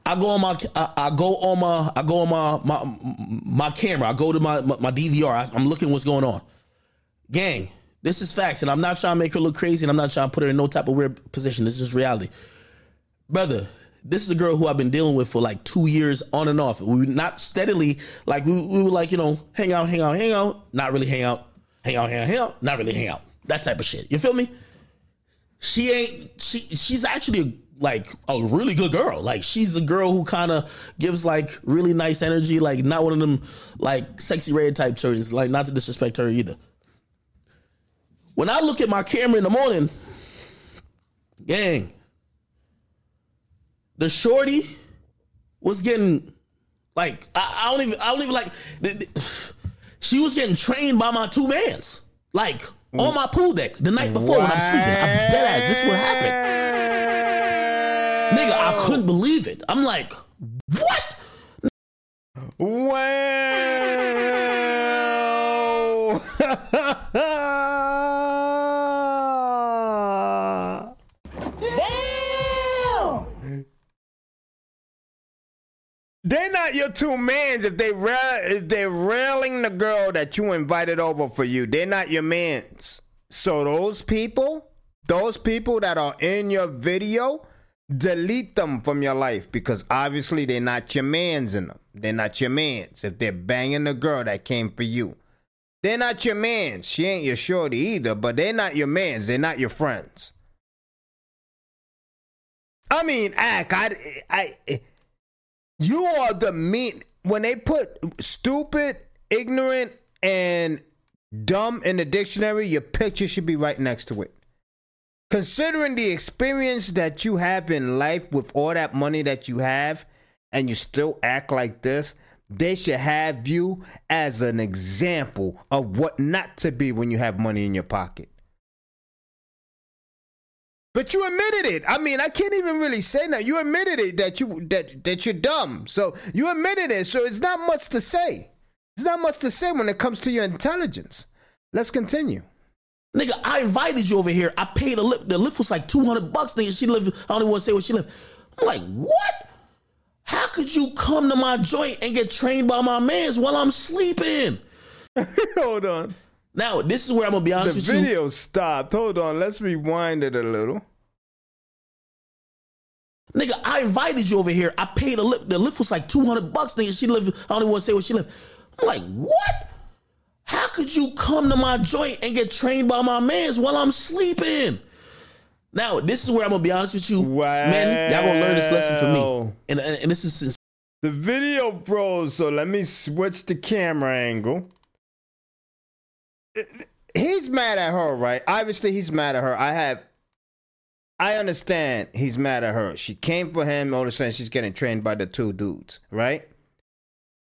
I go on my, I, I, go on my, I go on my my my camera. I go to my my, my DVR. I, I'm looking what's going on. Gang, this is facts, and I'm not trying to make her look crazy, and I'm not trying to put her in no type of weird position. This is reality, brother this is a girl who I've been dealing with for like two years on and off. We not steadily like we, we were like you know hang out, hang out, hang out, not really hang out, hang out, hang out, hang out, not really hang out. That type of shit. You feel me? She ain't she she's actually like a really good girl. Like she's a girl who kind of gives like really nice energy. Like not one of them like Sexyy Red type children. Like not to disrespect her either. When I look at my camera in the morning, gang, the shorty was getting like I, I, don't even I don't even like <sighs> she was getting trained by my two mans like mm. on my pool deck the night before when I'm sleeping. I'm dead ass. This is what happened. Nigga, I couldn't believe it. I'm like, what? Wow. <laughs> Not your two mans if they ra- if they're railing the girl that you invited over for you. They're not your mans. So those people, those people that are in your video, delete them from your life because obviously they're not your mans in them. They're not your mans if they're banging the girl that came for you. They're not your mans. She ain't your shorty either, but they're not your mans. They're not your friends. I mean, Ak. I, I, you are the mean when they put stupid, ignorant, and dumb in the dictionary, your picture should be right next to it. considering the experience that you have in life with all that money that you have, and you still act like this, they should have you as an example of what not to be when you have money in your pocket. But you admitted it. I mean, I can't even really say that. You admitted it that you that that you're dumb. So you admitted it. So it's not much to say. It's not much to say when it comes to your intelligence. Let's continue. Nigga, I invited you over here. I paid a Lyft. The Lyft was like 200 bucks, nigga. She lived, I don't even want to say where she lived. I'm like, what? How could you come to my joint and get trained by my mans while I'm sleeping? <laughs> Hold on. Now, this is where I'm gonna be honest the with you. The video stopped. Hold on. Let's rewind it a little. Nigga, I invited you over here. I paid a Lyft. The Lyft was like 200 bucks, nigga. She lived, I don't even want to say where she lived. I'm like, what? How could you come to my joint and get trained by my mans while I'm sleeping? Now, this is where I'm gonna be honest with you, wow. man. Y'all gonna learn this lesson from me, and and, and this is since the video froze. So let me switch the camera angle. He's mad at her, right? Obviously, he's mad at her. I have, I understand he's mad at her. She came for him. All of a sudden, she's getting trained by the two dudes, right?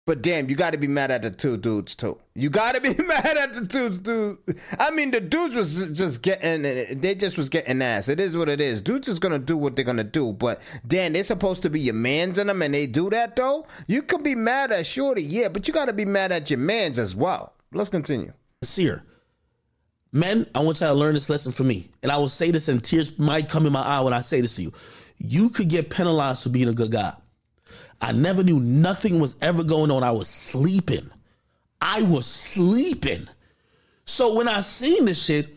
But damn, you got to be mad at the two dudes too. You got to be <laughs> mad at the two dudes. I mean, the dudes was just getting, they just was getting ass. It is what it is. Dudes is gonna do what they're gonna do. But damn, they're supposed to be your mans in them, and they do that though. You can be mad at Shorty, yeah, but you got to be mad at your mans as well. Let's continue. Seer, men, I want y'all to learn this lesson from me, and I will say this, and tears might come in my eye when I say this to you. You could get penalized for being a good guy. I never knew nothing was ever going on. I was sleeping. I was sleeping. So when I seen this shit,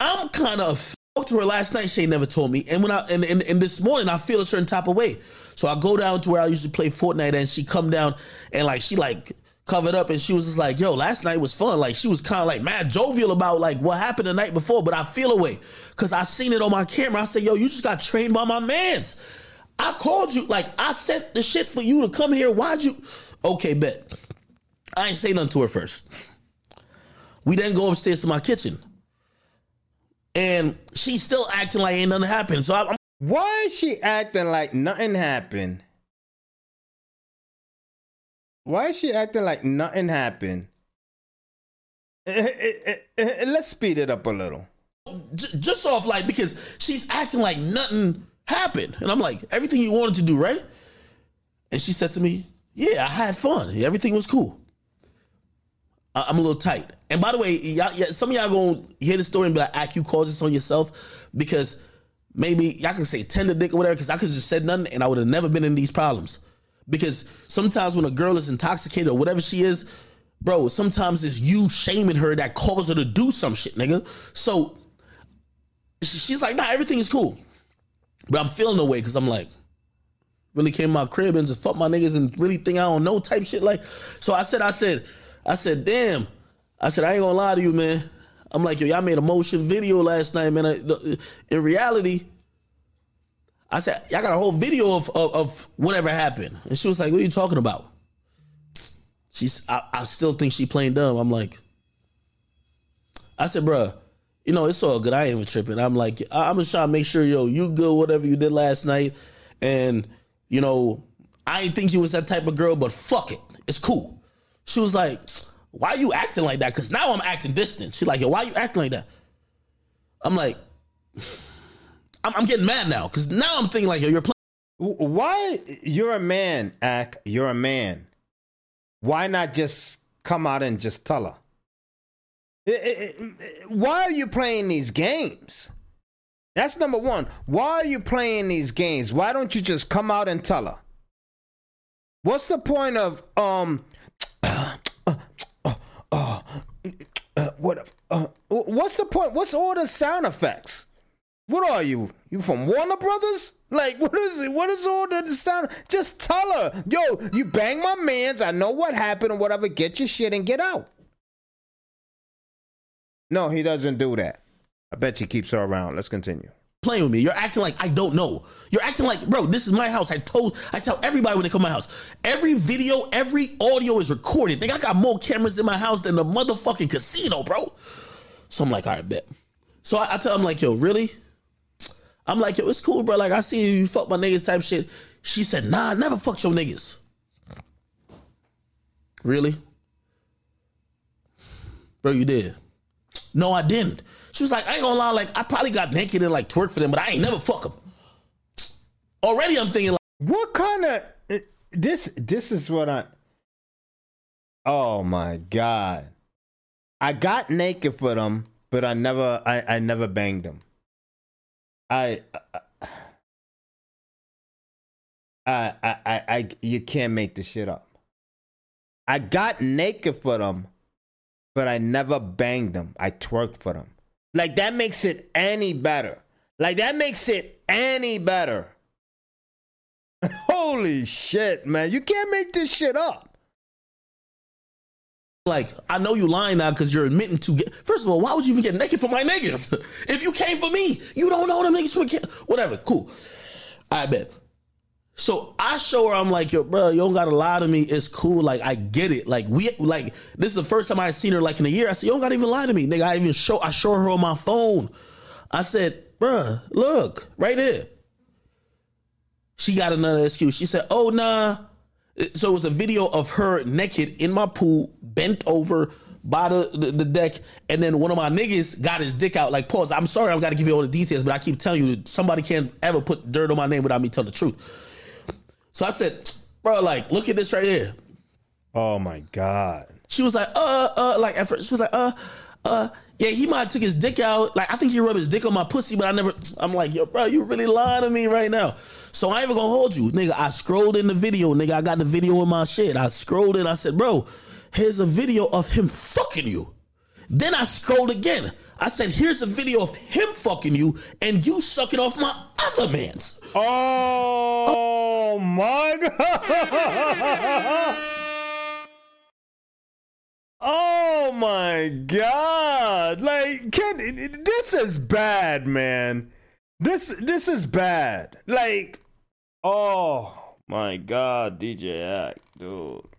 I'm kind of spoke to her last night. She never told me. And when I and, and, and this morning, I feel a certain type of way. So I go down to where I used to play Fortnite, and she come down and like she like covered up, and she was just like, "Yo, last night was fun." Like she was kind of like mad jovial about like what happened the night before, but I feel away because I seen it on my camera. I said, "Yo, you just got trained by my man's." I called you, like I sent the shit for you to come here. Why'd you? Okay, bet. I ain't say nothing to her first. We then go upstairs to my kitchen, and she's still acting like ain't nothing happened. So I'm. Why is she acting like nothing happened? Why is she acting like nothing happened? Let's speed it up a little. Just off like because she's acting like nothing happened. And I'm like, everything you wanted to do, right? And she said to me, yeah, I had fun. Everything was cool. I'm a little tight. And by the way, y'all, some of y'all gonna hear the story and be like, "Ak, you caused this on yourself," because maybe y'all can say tender dick or whatever. Because I could just said nothing and I would have never been in these problems. Because sometimes when a girl is intoxicated or whatever she is, bro, sometimes it's you shaming her that causes her to do some shit, nigga. So she's like, "Nah, everything is cool." But I'm feeling the way because I'm like, really came my crib and just fuck my niggas and really think I don't know type shit. Like, so I said, I said, I said, damn. I said, I ain't gonna lie to you, man. I'm like, yo, y'all made a motion video last night, man. In reality, I said, y'all got a whole video of, of, of whatever happened. And she was like, what are you talking about? She's, I, I still think she playing dumb. I'm like, I said, bruh, you know, it's all good. I ain't even tripping. I'm like, I'm just trying to make sure, yo, you good, whatever you did last night. And, you know, I ain't think you was that type of girl, but fuck it. It's cool. She was like, why you acting like that? Cause now I'm acting distant. She's like, yo, why you acting like that? I'm like, I'm, I'm getting mad now. Cause now I'm thinking like, yo, you're playing. Why you're a man, Ak, you're a man. Why not just come out and just tell her? why are you playing these games? That's number one. Why are you playing these games? Why don't you just come out and tell her? What's the point of um? <clears throat> Uh, uh, uh, what? what's the point? What's all the sound effects? What are you? You from Warner Brothers? Like, <laughs> what is it? What is all the sound? Just tell her, yo, you bang my man's. I know what happened or whatever. Get your shit and get out. No, he doesn't do that. I bet she keeps her around. Let's continue. Playing with me. You're acting like I don't know. You're acting like, bro, this is my house. I told I tell everybody when they come to my house. Every video, every audio is recorded. Think I got more cameras in my house than the motherfucking casino, bro. So I'm like, all right, bet. So I, I tell him like, yo, really? I'm like, yo, it's cool, bro. Like, I see you, fuck my niggas type shit. She said, nah, I never fuck your niggas. Really? Bro, you did. No, I didn't. She was like, I ain't gonna lie, like, I probably got naked and like twerk for them, but I ain't never fuck them. Already I'm thinking like, What kind of eh, this? This is what I. Oh my god! I got naked for them, but I never, I, I never banged them. I, I, I, I, you can't make this shit up. I got naked for them, but I never banged them. I twerked for them. Like that makes it any better. Like that makes it any better. <laughs> Holy shit, man. You can't make this shit up. Like, I know you lying now because you're admitting to get. First of all, why would you even get naked for my niggas? <laughs> if you came for me, you don't know them niggas would get. Whatever, cool. I bet. So I show her, I'm like, yo, bro, you don't gotta lie to me. It's cool. Like, I get it. Like, we, like, this is the first time I seen her like in a year. I said, you don't gotta even lie to me, nigga. I even show, I show her on my phone. I said, bruh, look, right there. She got another excuse. She said, oh, nah. So it was a video of her naked in my pool, bent over by the, the, the deck, and then one of my niggas got his dick out. Like, pause. I'm sorry, I'm gotta give you all the details, but I keep telling you, somebody can't ever put dirt on my name without me telling the truth. So I said, bro, like, look at this right here. Oh my god. She was like, uh, uh, like at first she was like, uh, uh, yeah, he might have took his dick out. Like I think he rubbed his dick on my pussy, but I never. I'm like, yo, bro, you really lying to me right now. So I ain't even gonna hold you, nigga. I scrolled in the video, nigga. I got the video in my shit. I scrolled in. I said, bro, here's a video of him fucking you. Then I scrolled again. I said, here's a video of him fucking you and you sucking off my other man's. Oh my <laughs> god. Oh my god. Like can this is bad, man. This this is bad. Like oh my god, DJ Ak, dude.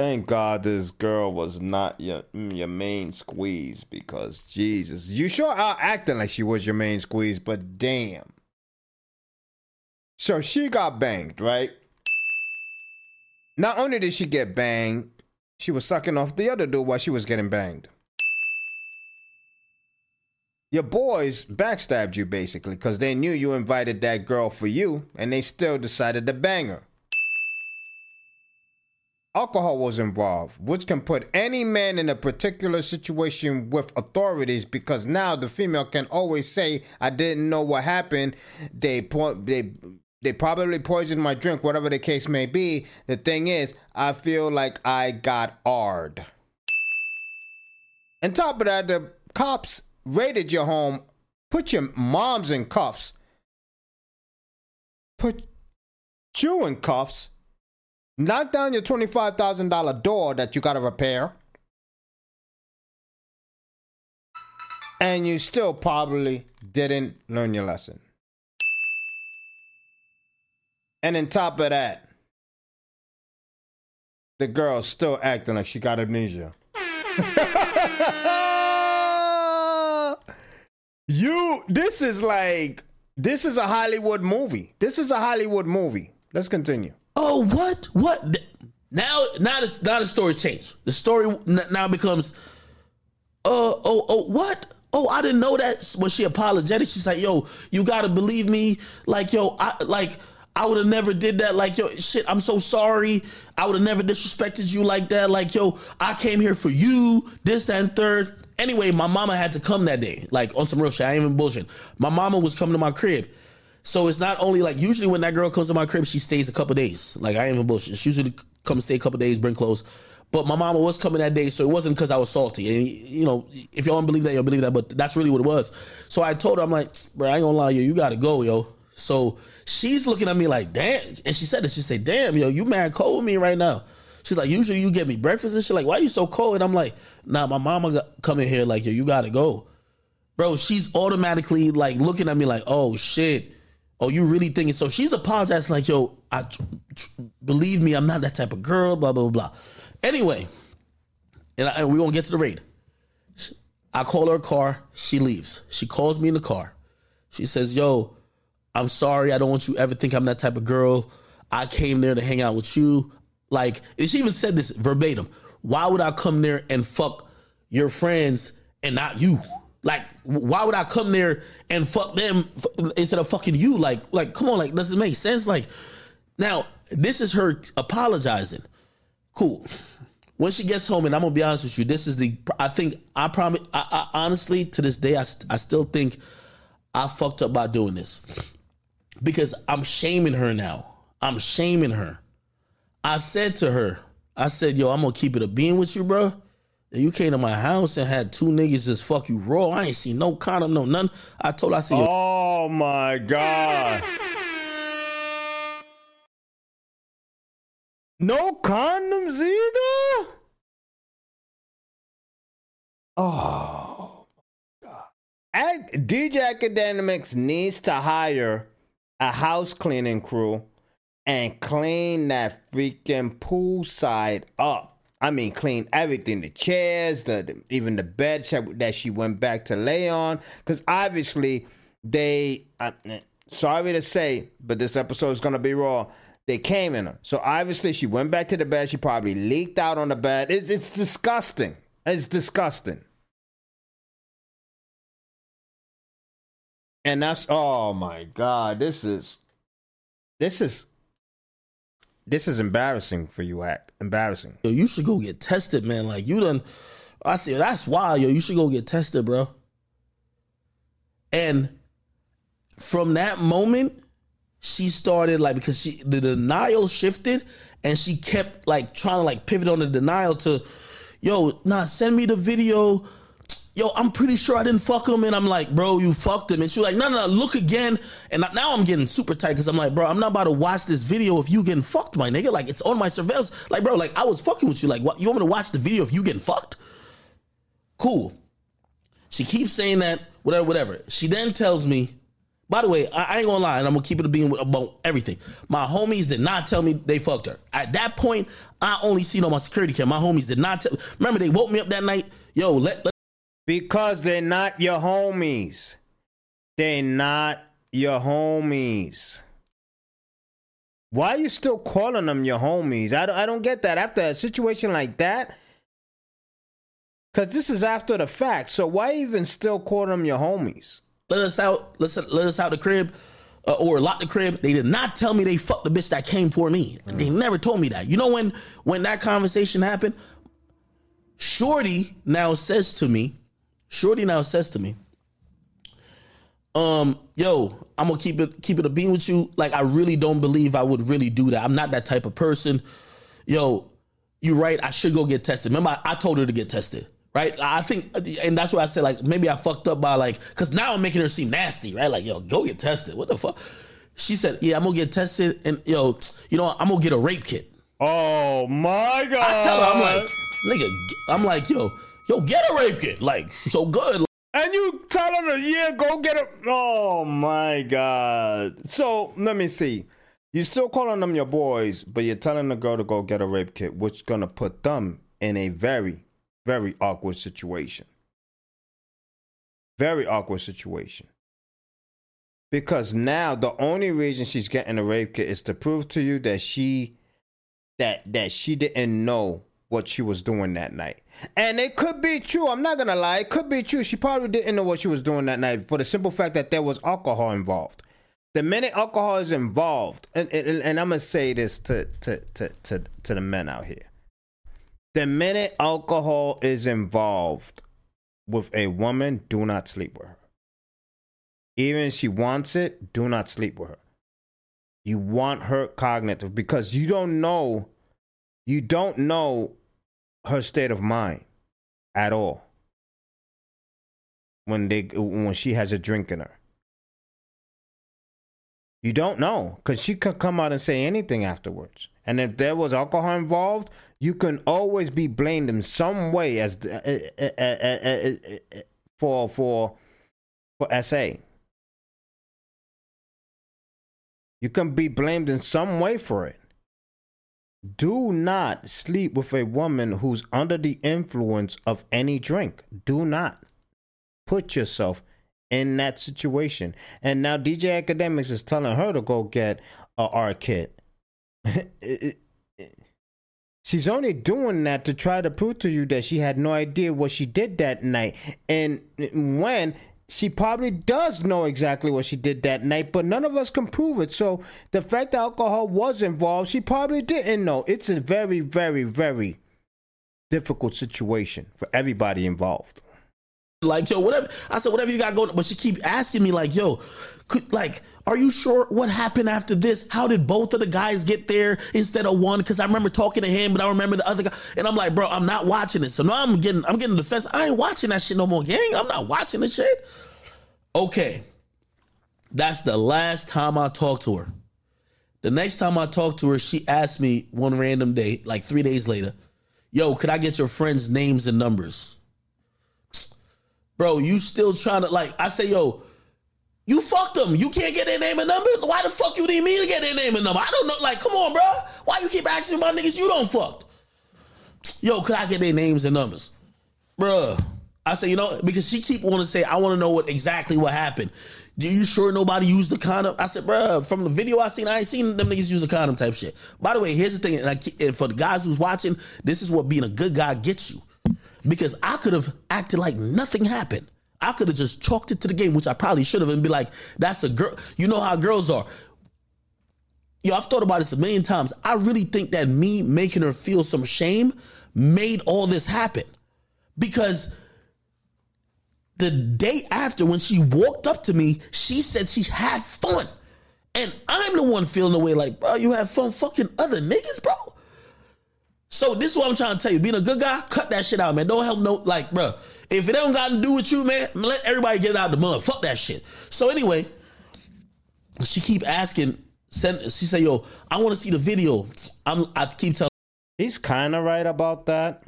Thank God this girl was not your mm, your main squeeze because Jesus, you sure are acting like she was your main squeeze, but damn. So she got banged, right? Not only did she get banged, she was sucking off the other dude while she was getting banged. Your boys backstabbed you basically because they knew you invited that girl for you and they still decided to bang her. Alcohol was involved, which can put any man in a particular situation with authorities because now the female can always say, I didn't know what happened. They point they they probably poisoned my drink, whatever the case may be. The thing is, I feel like I got ard. On top of that, the cops raided your home, put your moms in cuffs, put you in cuffs, knock down your $25,000 door that you got to repair, and you still probably didn't learn your lesson. And on top of that, the girl's still acting like she got amnesia. <laughs> you, this is like, this is a Hollywood movie. This is a Hollywood movie. Let's continue. Oh, what? What? Now, now, the, now the story changed. The story now becomes, uh, oh, oh, what? Oh, I didn't know that. When she apologetic, she's like, "Yo, you gotta believe me. Like, yo, I like." I would have never did that. Like, yo, shit, I'm so sorry. I would have never disrespected you like that. Like, yo, I came here for you, this, and third. Anyway, my mama had to come that day, like on some real shit. I ain't even bullshit. My mama was coming to my crib. So it's not only like usually when that girl comes to my crib, she stays a couple days. Like I ain't even bullshit. She usually come stay a couple days, bring clothes. But my mama was coming that day, so it wasn't because I was salty. And you know, if y'all don't believe that, you'll believe that. But that's really what it was. So I told her, I'm like, bro, I ain't gonna lie, yo, you gotta go, yo. So she's looking at me like, damn. And she said this. She said, damn, yo, you mad cold me right now. She's like, usually you get me breakfast and shit. Like, why are you so cold? And I'm like, nah, my mama got, coming here like, yo, you gotta go. Bro, she's automatically like looking at me like, oh shit. Oh, you really thinking? So she's apologizing like, yo, I believe me, I'm not that type of girl, blah, blah, blah. Anyway, and, and we're gonna get to the raid. I call her car, she leaves. She calls me in the car. She says, "Yo, I'm sorry. I don't want you ever think I'm that type of girl. I came there to hang out with you. Like, and she even said this verbatim. Why would I come there and fuck your friends and not you? Like, why would I come there and fuck them instead of fucking you? Like, like, come on, like, does it make sense? Like, now this is her apologizing. Cool. When she gets home, and I'm gonna be honest with you, this is the. I think I promise. I, I honestly, to this day, I, I still think I fucked up by doing this because I'm shaming her now. I'm shaming her. I said to her, I said, yo, I'm gonna keep it a being with you, bro. You came to my house and had two niggas just fuck you raw. I ain't seen no condom, no none. I told I yo, Oh my God. No condoms either? Oh God. DJ Akademiks needs to hire a house cleaning crew and clean that freaking poolside up. I mean, clean everything—the chairs, the, the- even the bed that she went back to lay on. Because obviously, they. Uh, sorry to say, but this episode is gonna be raw. They came in her, so obviously she went back to the bed. She probably leaked out on the bed. It's it's disgusting. It's disgusting. And that's oh my god, this is this is this is embarrassing for you, Ak embarrassing. yo, you should go get tested, man. Like you done. I said that's why, yo. You should go get tested, bro. And from that moment, she started like because she the denial shifted, and she kept like trying to like pivot on the denial to, yo, nah, send me the video. Yo, I'm pretty sure I didn't fuck him, and I'm like, bro, you fucked him, and she was like, no, no, no, look again, and now I'm getting super tight because I'm like, bro, I'm not about to watch this video if you getting fucked, my nigga. Like it's on my surveillance, like, bro, like I was fucking with you, like, what? You want me to watch the video if you getting fucked? Cool. She keeps saying that, whatever, whatever. She then tells me, by the way, I, ain't gonna lie, and I'm gonna keep it being about everything. My homies did not tell me they fucked her. At that point, I only seen on my security cam. My homies did not tell. Remember, they woke me up that night. Yo, let, let Because they're not your homies. They're not your homies. Why are you still calling them your homies? I don't, I don't get that. After a situation like that, because this is after the fact. So why even still call them your homies? let us out. Let's let us out the crib. Uh, or lock the crib. They did not tell me they fucked the bitch that came for me. They never told me that. You know when when that conversation happened, Shorty now says to me, Shorty now says to me, um, yo, I'm gonna keep it keep it a beam with you. Like I really don't believe I would really do that. I'm not that type of person. Yo, you right. I should go get tested. Remember, I, I told her to get tested. Right, I think, and that's why I said like maybe I fucked up by like, cause now I'm making her seem nasty, right? Like, yo, go get tested. What the fuck? She said, yeah, I'm gonna get tested, and yo, you know, I'm gonna get a rape kit. Oh my god! I tell her, I'm like, nigga, I'm like, yo, yo, get a rape kit, like, so good. And you tell to yeah, go get it. Oh my god! So let me see. You're still calling them your boys, but you're telling the girl to go get a rape kit, which is gonna put them in a very, very awkward situation. Very awkward situation. Because now the only reason she's getting a rape kit is to prove to you that she that that she didn't know what she was doing that night. And it could be true. I'm not gonna lie. It could be true. She probably didn't know what she was doing that night for the simple fact that there was alcohol involved. The minute alcohol is involved, and, and, and I'm gonna say this to, to to to to the men out here. The minute alcohol is involved with a woman, do not sleep with her. Even if she wants it, do not sleep with her. You want her cognitive because you don't know, you don't know her state of mind at all when they when she has a drink in her. You don't know because she could come out and say anything afterwards. And if there was alcohol involved, you can always be blamed in some way as uh, uh, uh, for for for SA. You can be blamed in some way for it. Do not sleep with a woman who's under the influence of any drink. Do not put yourself in that situation. And now DJ Akademiks is telling her to go get a R kit. <laughs> She's only doing that to try to prove to you that she had no idea what she did that night. And when she probably does know exactly what she did that night, but none of us can prove it. So the fact that alcohol was involved, she probably didn't know. It's a very, very, very difficult situation for everybody involved. Like, yo, whatever. I said, whatever you got going. But she keep asking me, like, yo, could, like, are you sure what happened after this? How did both of the guys get there instead of one? Because I remember talking to him, but I remember the other guy. And I'm like, bro, I'm not watching this. So now I'm getting, I'm getting defense. I ain't watching that shit no more, gang. I'm not watching this shit. Okay. That's the last time I talked to her. The next time I talked to her, she asked me one random day, like three days later, yo, could I get your friends' names and numbers? Bro, you still trying to like I say, yo, you fucked them. You can't get their name and number. Why the fuck you need me to get their name and number? I don't know. Like, come on, bro. Why you keep asking about niggas you don't fuck? Yo, could I get their names and numbers, Bruh. I say, you know, because she keep wanting to say, I want to know what exactly what happened. Do you sure nobody used the condom? I said, bruh, from the video I seen, I ain't seen them niggas use a condom type shit. By the way, here's the thing, and, I, and for the guys who's watching, this is what being a good guy gets you because I could have acted like nothing happened. I could have just chalked it to the game, which I probably should have, and be like, that's a girl. You know how girls are. Yo, I've thought about this a million times. I really think that me making her feel some shame made all this happen. Because the day after, when she walked up to me, she said she had fun. And I'm the one feeling the way like, bro, you have fun fucking other niggas, bro. So this is what I'm trying to tell you. Being a good guy, cut that shit out, man. Don't help no like, bro. If it don't got to do with you, man, let everybody get out the mud. Fuck that shit. So anyway, she keep asking. Send. She say, "Yo, I want to see the video." I'm. I keep telling. He's kind of right about that.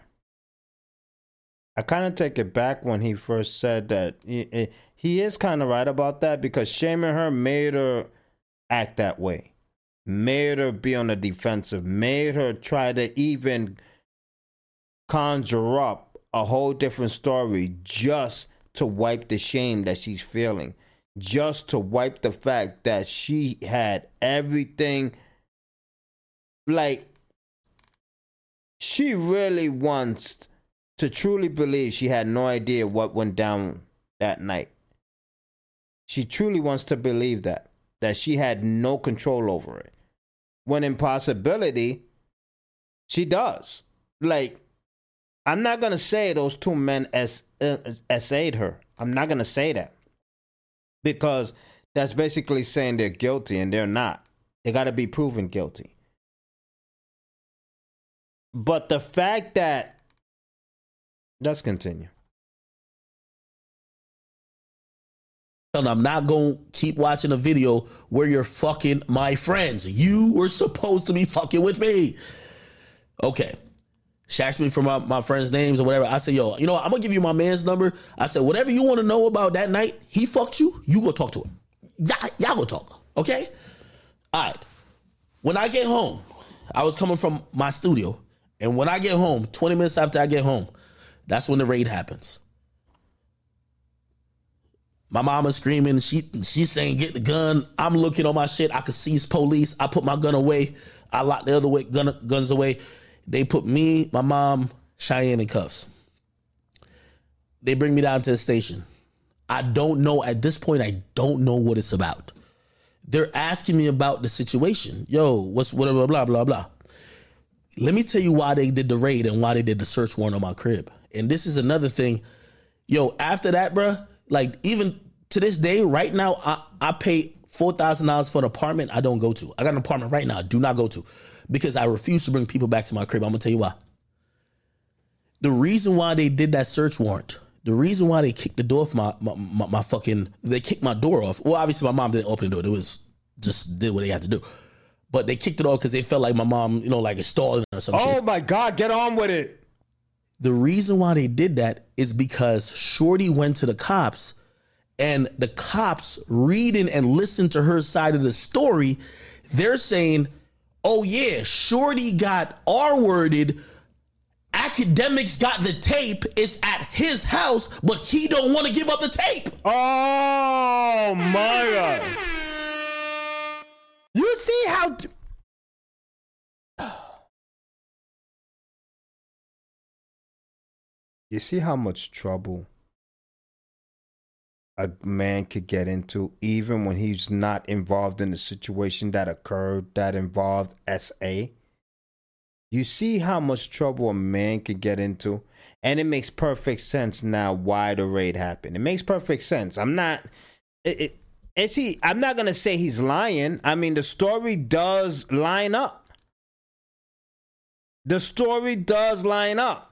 I kind of take it back when he first said that. He, he is kind of right about that because shaming her made her act that way made her be on the defensive, made her try to even conjure up a whole different story just to wipe the shame that she's feeling, just to wipe the fact that she had everything. Like, she really wants to truly believe she had no idea what went down that night. She truly wants to believe that that she had no control over it. When in possibility, she does. Like, I'm not gonna say those two men as essayed her. I'm not gonna say that because that's basically saying they're guilty and they're not. They got to be proven guilty. But the fact that let's continue. And I'm not going to keep watching a video where you're fucking my friends. You were supposed to be fucking with me. Okay. Asked me for my, my friends' names or whatever. I said, yo, you know? I'm going to give you my man's number. I said, whatever you want to know about that night, he fucked you, you go talk to him. Y- y'all go talk. Okay? All right. When I get home, I was coming from my studio. And when I get home, 20 minutes after I get home, that's when the raid happens. My mama screaming. She she's saying, "Get the gun." I'm looking on my shit. I could see police. I put my gun away. I locked the other way gun, guns away. They put me, my mom, Cheyenne in cuffs. They bring me down to the station. I don't know at this point. I don't know what it's about. They're asking me about the situation. Yo, what's whatever blah blah blah. Blah. Let me tell you why they did the raid and why they did the search warrant on my crib. And this is another thing. Yo, after that, bruh, like even to this day, right now, I, I pay four thousand dollars for an apartment I don't go to. I got an apartment right now I do not go to because I refuse to bring people back to my crib. I'm gonna tell you why. The reason why they did that search warrant, the reason why they kicked the door off my my, my, my fucking they kicked my door off. Well, obviously my mom didn't open the door. It was just did what they had to do. But they kicked it off because they felt like my mom, you know, like installing or some oh shit. my God, get on with it. The reason why they did that is because Shorty went to the cops and the cops reading and listening to her side of the story, they're saying, oh yeah, Shorty got R worded Akademiks got the tape. It's at his house, but he don't want to give up the tape. Oh my god! You see how? You see how much trouble a man could get into even when he's not involved in the situation that occurred that involved SA? You see how much trouble a man could get into? And it makes perfect sense now why the raid happened. It makes perfect sense. I'm not it, it is he I'm not gonna say he's lying. I mean the story does line up. The story does line up.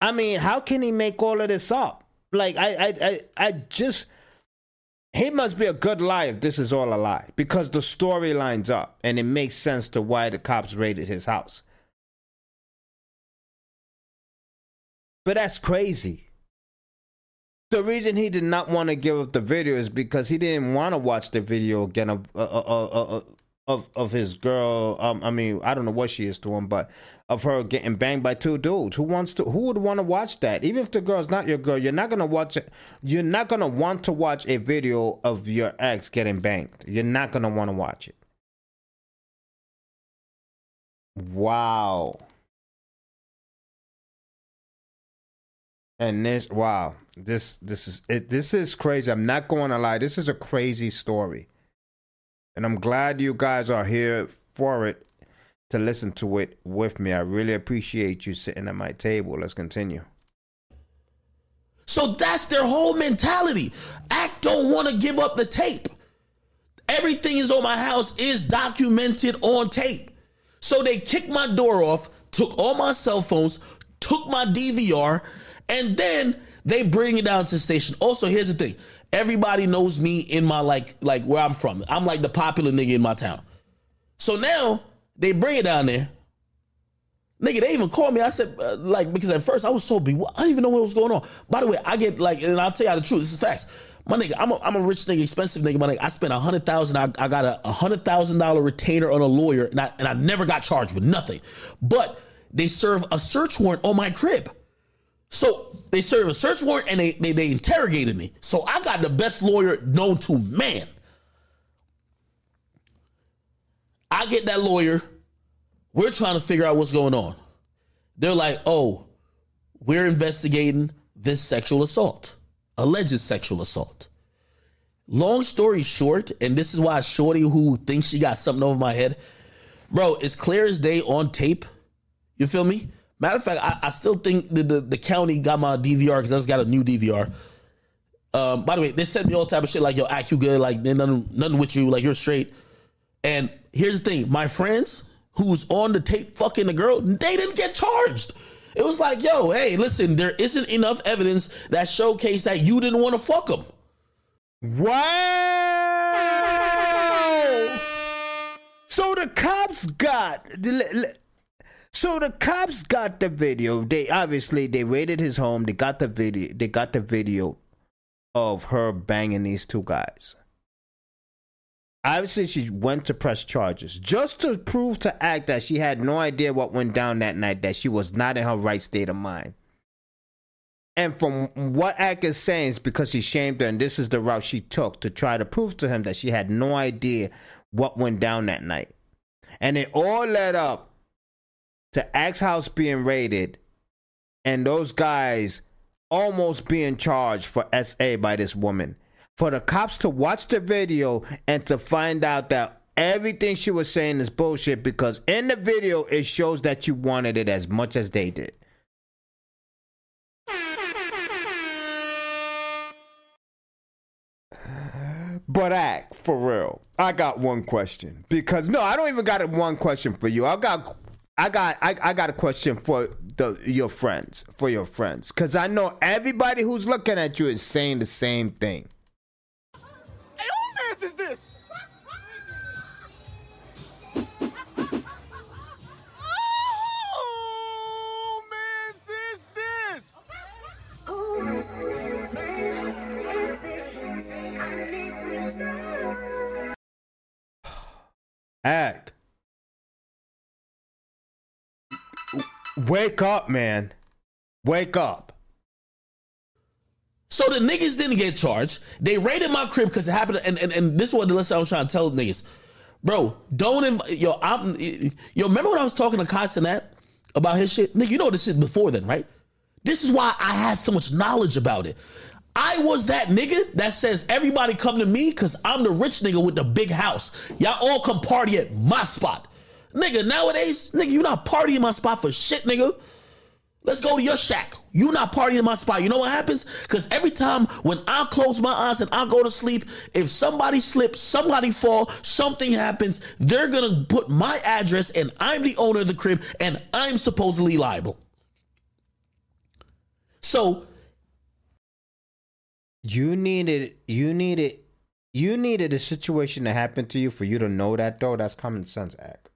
I mean, how can he make all of this up? Like I I I, I just he must be a good liar if this is all a lie because the story lines up and it makes sense to why the cops raided his house. But that's crazy. The reason he did not want to give up the video is because he didn't want to watch the video again of uh, uh, uh, of of his girl. Um, I mean, I don't know what she is to him, but of her getting banged by two dudes. Who wants to? Who would want to watch that? Even if the girl's not your girl, you're not gonna watch it. You're not gonna want to watch a video of your ex getting banged. You're not gonna want to watch it. Wow. And this, wow, this this is it. This is crazy. I'm not going to lie. This is a crazy story, and I'm glad you guys are here for it to listen to it with me. I really appreciate you sitting at my table. Let's continue. So that's their whole mentality. Ak don't want to give up the tape. Everything is on my house is documented on tape. So they kicked my door off, took all my cell phones, took my DVR, and then they bring it down to the station. Also, here's the thing: everybody knows me in my like like where I'm from. I'm like the popular nigga in my town. So now they bring it down there. Nigga, they even called me. I said, uh, like, because at first I was so be, I didn't even know what was going on. By the way, I get like, and I'll tell you the truth. This is facts. My nigga, I'm a, I'm a rich nigga, expensive nigga. My nigga, I spent a hundred thousand. I, I got a hundred thousand dollar retainer on a lawyer, and I and I never got charged with nothing. But they serve a search warrant on my crib. So they serve a search warrant and they, they, they interrogated me. So I got the best lawyer known to man. I get that lawyer. We're trying to figure out what's going on. They're like, oh, we're investigating this sexual assault, alleged sexual assault. Long story short, and this is why Shorty, who thinks she got something over my head, bro, it's clear as day on tape. You feel me? Matter of fact, I, I still think the, the, the county got my DVR because I just got a new DVR. Um, by the way, they sent me all type of shit like yo, Ak you good, like nothing, nothing with you, like you're straight. And here's the thing: my friends who's on the tape fucking the girl, they didn't get charged. It was like, yo, hey, listen, there isn't enough evidence that showcase that you didn't want to fuck them. Wow! So the cops got. So the cops got the video. They obviously they raided his home. They got the video. They got the video of her banging these two guys. Obviously, she went to press charges just to prove to Ak that she had no idea what went down that night, that she was not in her right state of mind. And from what Ak is saying, is because she shamed her, and this is the route she took to try to prove to him that she had no idea what went down that night. And it all led up to Ak's house being raided and those guys almost being charged for SA by this woman for the cops to watch the video and to find out that everything she was saying is bullshit because in the video it shows that you wanted it as much as they did. But Ak for real. I got one question because no, I don't even got one question for you. I got, I got, I, I got a question for the your friends, for your friends, because I know everybody who's looking at you is saying the same thing. is this? Oh, man, is this? Whose mess is this? I need to know. Ak. Wake up, man. Wake up. So the niggas didn't get charged. They raided my crib because it happened. And, and and this is what the lesson I was trying to tell niggas, bro. Don't inv- yo. I'm yo. Remember when I was talking to Castanet about his shit, nigga? You know this shit before then, right? This is why I had so much knowledge about it. I was that nigga that says everybody come to me because I'm the rich nigga with the big house. Y'all all come party at my spot. Nigga, nowadays, nigga, you not partying my spot for shit, nigga. Let's go to your shack. You not partying in my spot. You know what happens? Because every time when I close my eyes and I go to sleep, if somebody slips, somebody fall, something happens, they're gonna put my address and I'm the owner of the crib and I'm supposedly liable. So You needed you needed you needed a situation to happen to you for you to know that though. That's common sense Ak.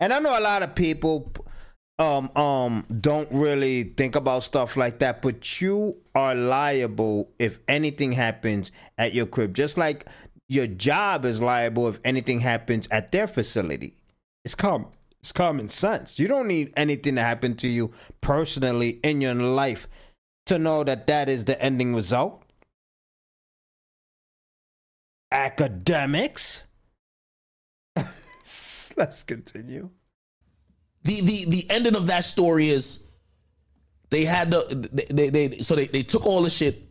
And I know a lot of people um um don't really think about stuff like that, but you are liable if anything happens at your crib. Just like your job is liable if anything happens at their facility. It's com it's common sense. You don't need anything to happen to you personally in your life to know that that is the ending result Akademiks. <laughs> Let's continue. the the the ending of that story is they had the they they, they so they, they took all the shit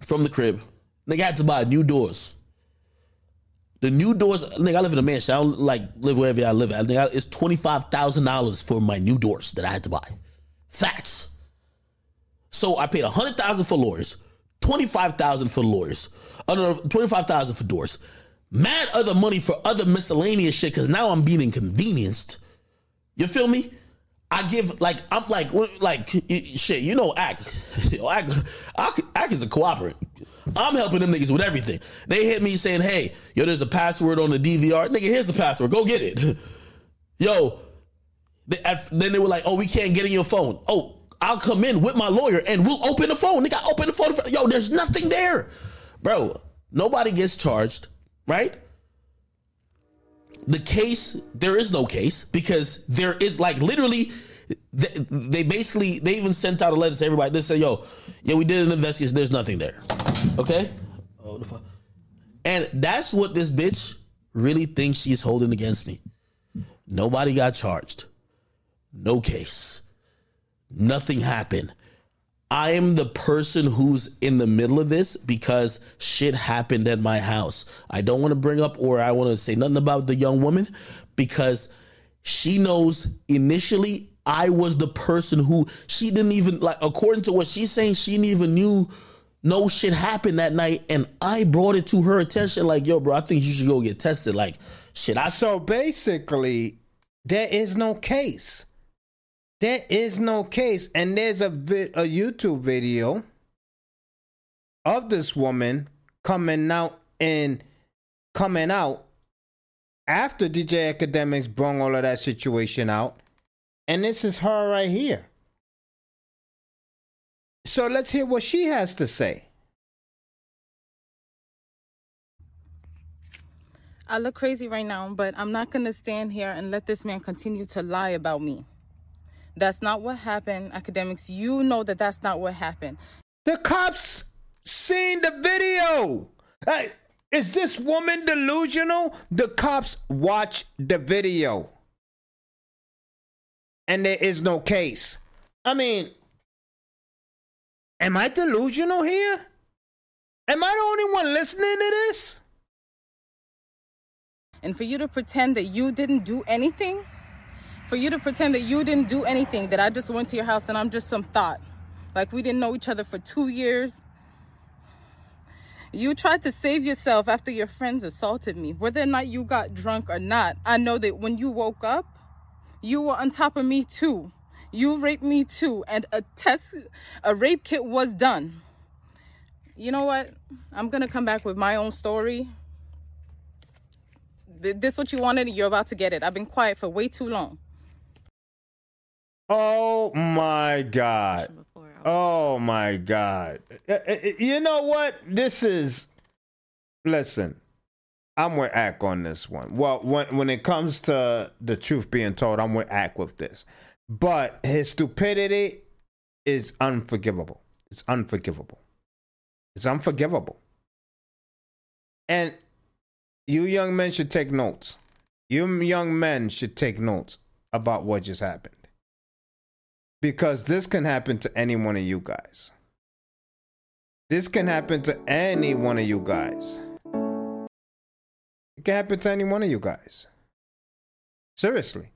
from the crib. They had to buy new doors. The new doors, nigga, I live in a mansion. I don't like live wherever I live at. Nigga, it's twenty five thousand dollars for my new doors that I had to buy. Facts. So I paid a hundred thousand for lawyers, twenty five thousand for lawyers, another twenty five thousand for doors. Mad other money for other miscellaneous shit because now I'm being inconvenienced. You feel me? I give like I'm like like shit. You know, Ak, Ak, Ak, is a cooperate. I'm helping them niggas with everything. They hit me saying, "Hey, yo, there's a password on the DVR. Nigga, here's the password. Go get it." <laughs> Yo, they- at- then they were like, "Oh, we can't get in your phone." Oh, I'll come in with my lawyer and we'll open the phone. Nigga, open the phone. Yo, there's nothing there, bro. Nobody gets charged, right? the case there is no case because there is like literally th- they basically they even sent out a letter to everybody. They say yo yeah we did an investigation. There's nothing there. Okay? Oh the fuck. And that's what this bitch really thinks she's holding against me. Nobody got charged. No case. Nothing happened I am the person who's in the middle of this because shit happened at my house. I don't want to bring up or I want to say nothing about the young woman because she knows initially I was the person who she didn't even like according to what she's saying she didn't even knew no shit happened that night and I brought it to her attention like yo bro I think you should go get tested like shit I So basically, there is no case. There is no case, and there's a vi- a YouTube video of this woman coming out and coming out after DJ Akademiks brung all of that situation out, and this is her right here. So let's hear what she has to say. I look crazy right now, but I'm not going to stand here and let this man continue to lie about me. That's not what happened, Akademiks. You know that that's not what happened. The cops seen the video. Hey, is this woman delusional? The cops watch the video. And there is no case. I mean, am I delusional here? Am I the only one listening to this? And for you to pretend that you didn't do anything, for you to pretend that you didn't do anything, that I just went to your house and I'm just some thought. Like we didn't know each other for two years. You tried to save yourself after your friends assaulted me. Whether or not you got drunk or not, I know that when you woke up, you were on top of me too. You raped me too, and a test, a rape kit was done. You know what? I'm gonna come back with my own story. Th- This what you wanted, you're about to get it. I've been quiet for way too long. Oh my God. Oh my God. Uh, uh, You know what? This is. Listen, I'm with Ak on this one. Well, when when it comes to the truth being told, I'm with Ak with this But his stupidity is unforgivable. It's unforgivable. It's unforgivable. And you young men should take notes. You young men should take notes about what just happened. Because this can happen to any one of you guys. This can happen to any one of you guys. It can happen to any one of you guys. Seriously.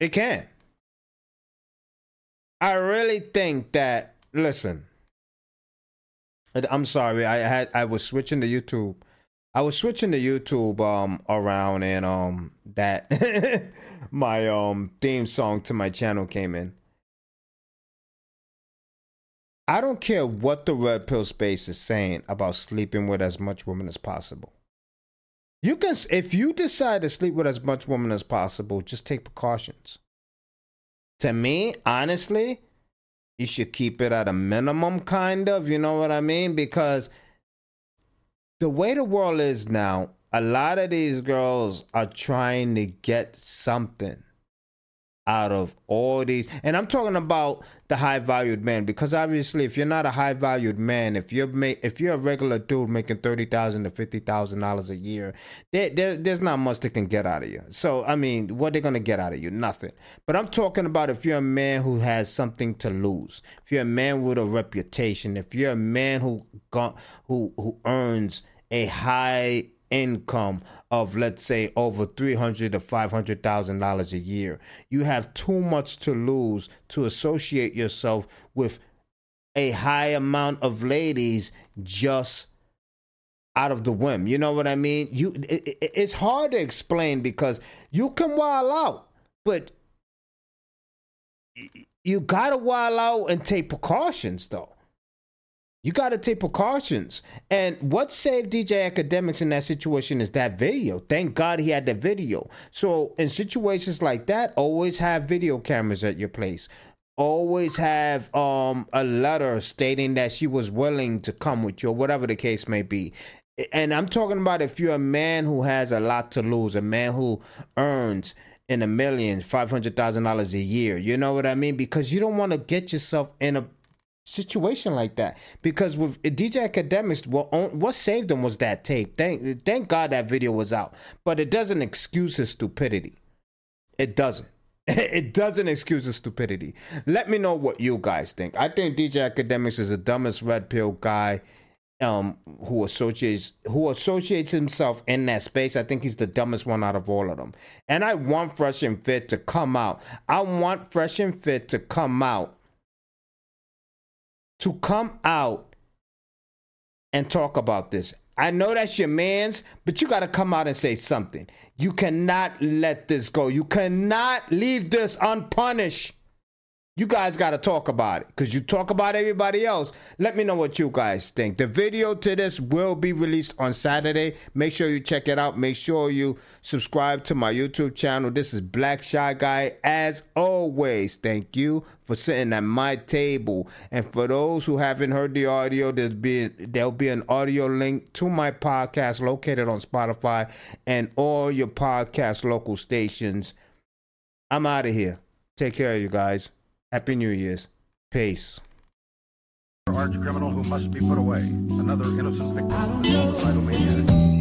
It can. I really think that listen. I'm sorry, I had I was switching to YouTube. I was switching to YouTube um around and um that <laughs> my um theme song to my channel came in. I don't care what the red pill space is saying about sleeping with as much women as possible. You can if you decide to sleep with as much women as possible, just take precautions. To me, honestly, you should keep it at a minimum kind of, you know what I mean? Because the way the world is now, a lot of these girls are trying to get something out of all these. And i'm talking about the high valued man because obviously if you're not a high valued man if you're ma- if you're a regular dude making 30000 to 50000 dollars a year there, there, there's not much they can get out of you. So i mean what they're gonna get out of you? Nothing. But i'm talking about if you're a man who has something to lose if you're a man with a reputation if you're a man who who who earns a high income of let's say over three hundred to five hundred thousand dollars a year. You have too much to lose to associate yourself with a high amount of ladies just out of the whim. You know what I mean? You it, it, it's hard to explain because you can wild out, but you gotta wild out and take precautions though. You got to take precautions. And what saved DJ Akademiks in that situation is that video. Thank God he had the video. So, in situations like that, always have video cameras at your place. Always have um, a letter stating that she was willing to come with you, or whatever the case may be. And I'm talking about if you're a man who has a lot to lose, a man who earns in a million, five hundred thousand dollars a year. You know what I mean? Because you don't want to get yourself in a situation like that. Because with DJ Akademiks, what what saved him was that tape. Thank thank God that video was out. But it doesn't excuse his stupidity. It doesn't. <laughs> It doesn't excuse his stupidity. Let me know what you guys think. I think DJ Akademiks is the dumbest red pill guy um who associates who associates himself in that space. I think he's the dumbest one out of all of them. And I want Fresh and Fit to come out. I want Fresh and Fit to come out to come out and talk about this. I know that's your man's, but you got to come out and say something. You cannot let this go. You cannot leave this unpunished. You guys got to talk about it because you talk about everybody else. Let me know what you guys think. The video to this will be released on Saturday. Make sure you check it out. Make sure you subscribe to my YouTube channel. This is Black Shy Guy. As always, thank you for sitting at my table. And for those who haven't heard the audio, there's be there'll be an audio link to my podcast located on Spotify and all your podcast local stations. I'm out of here. Take care of you guys. Happy New Year's. Peace. arch criminal who must be put away. Another innocent victim of homicidal maniac.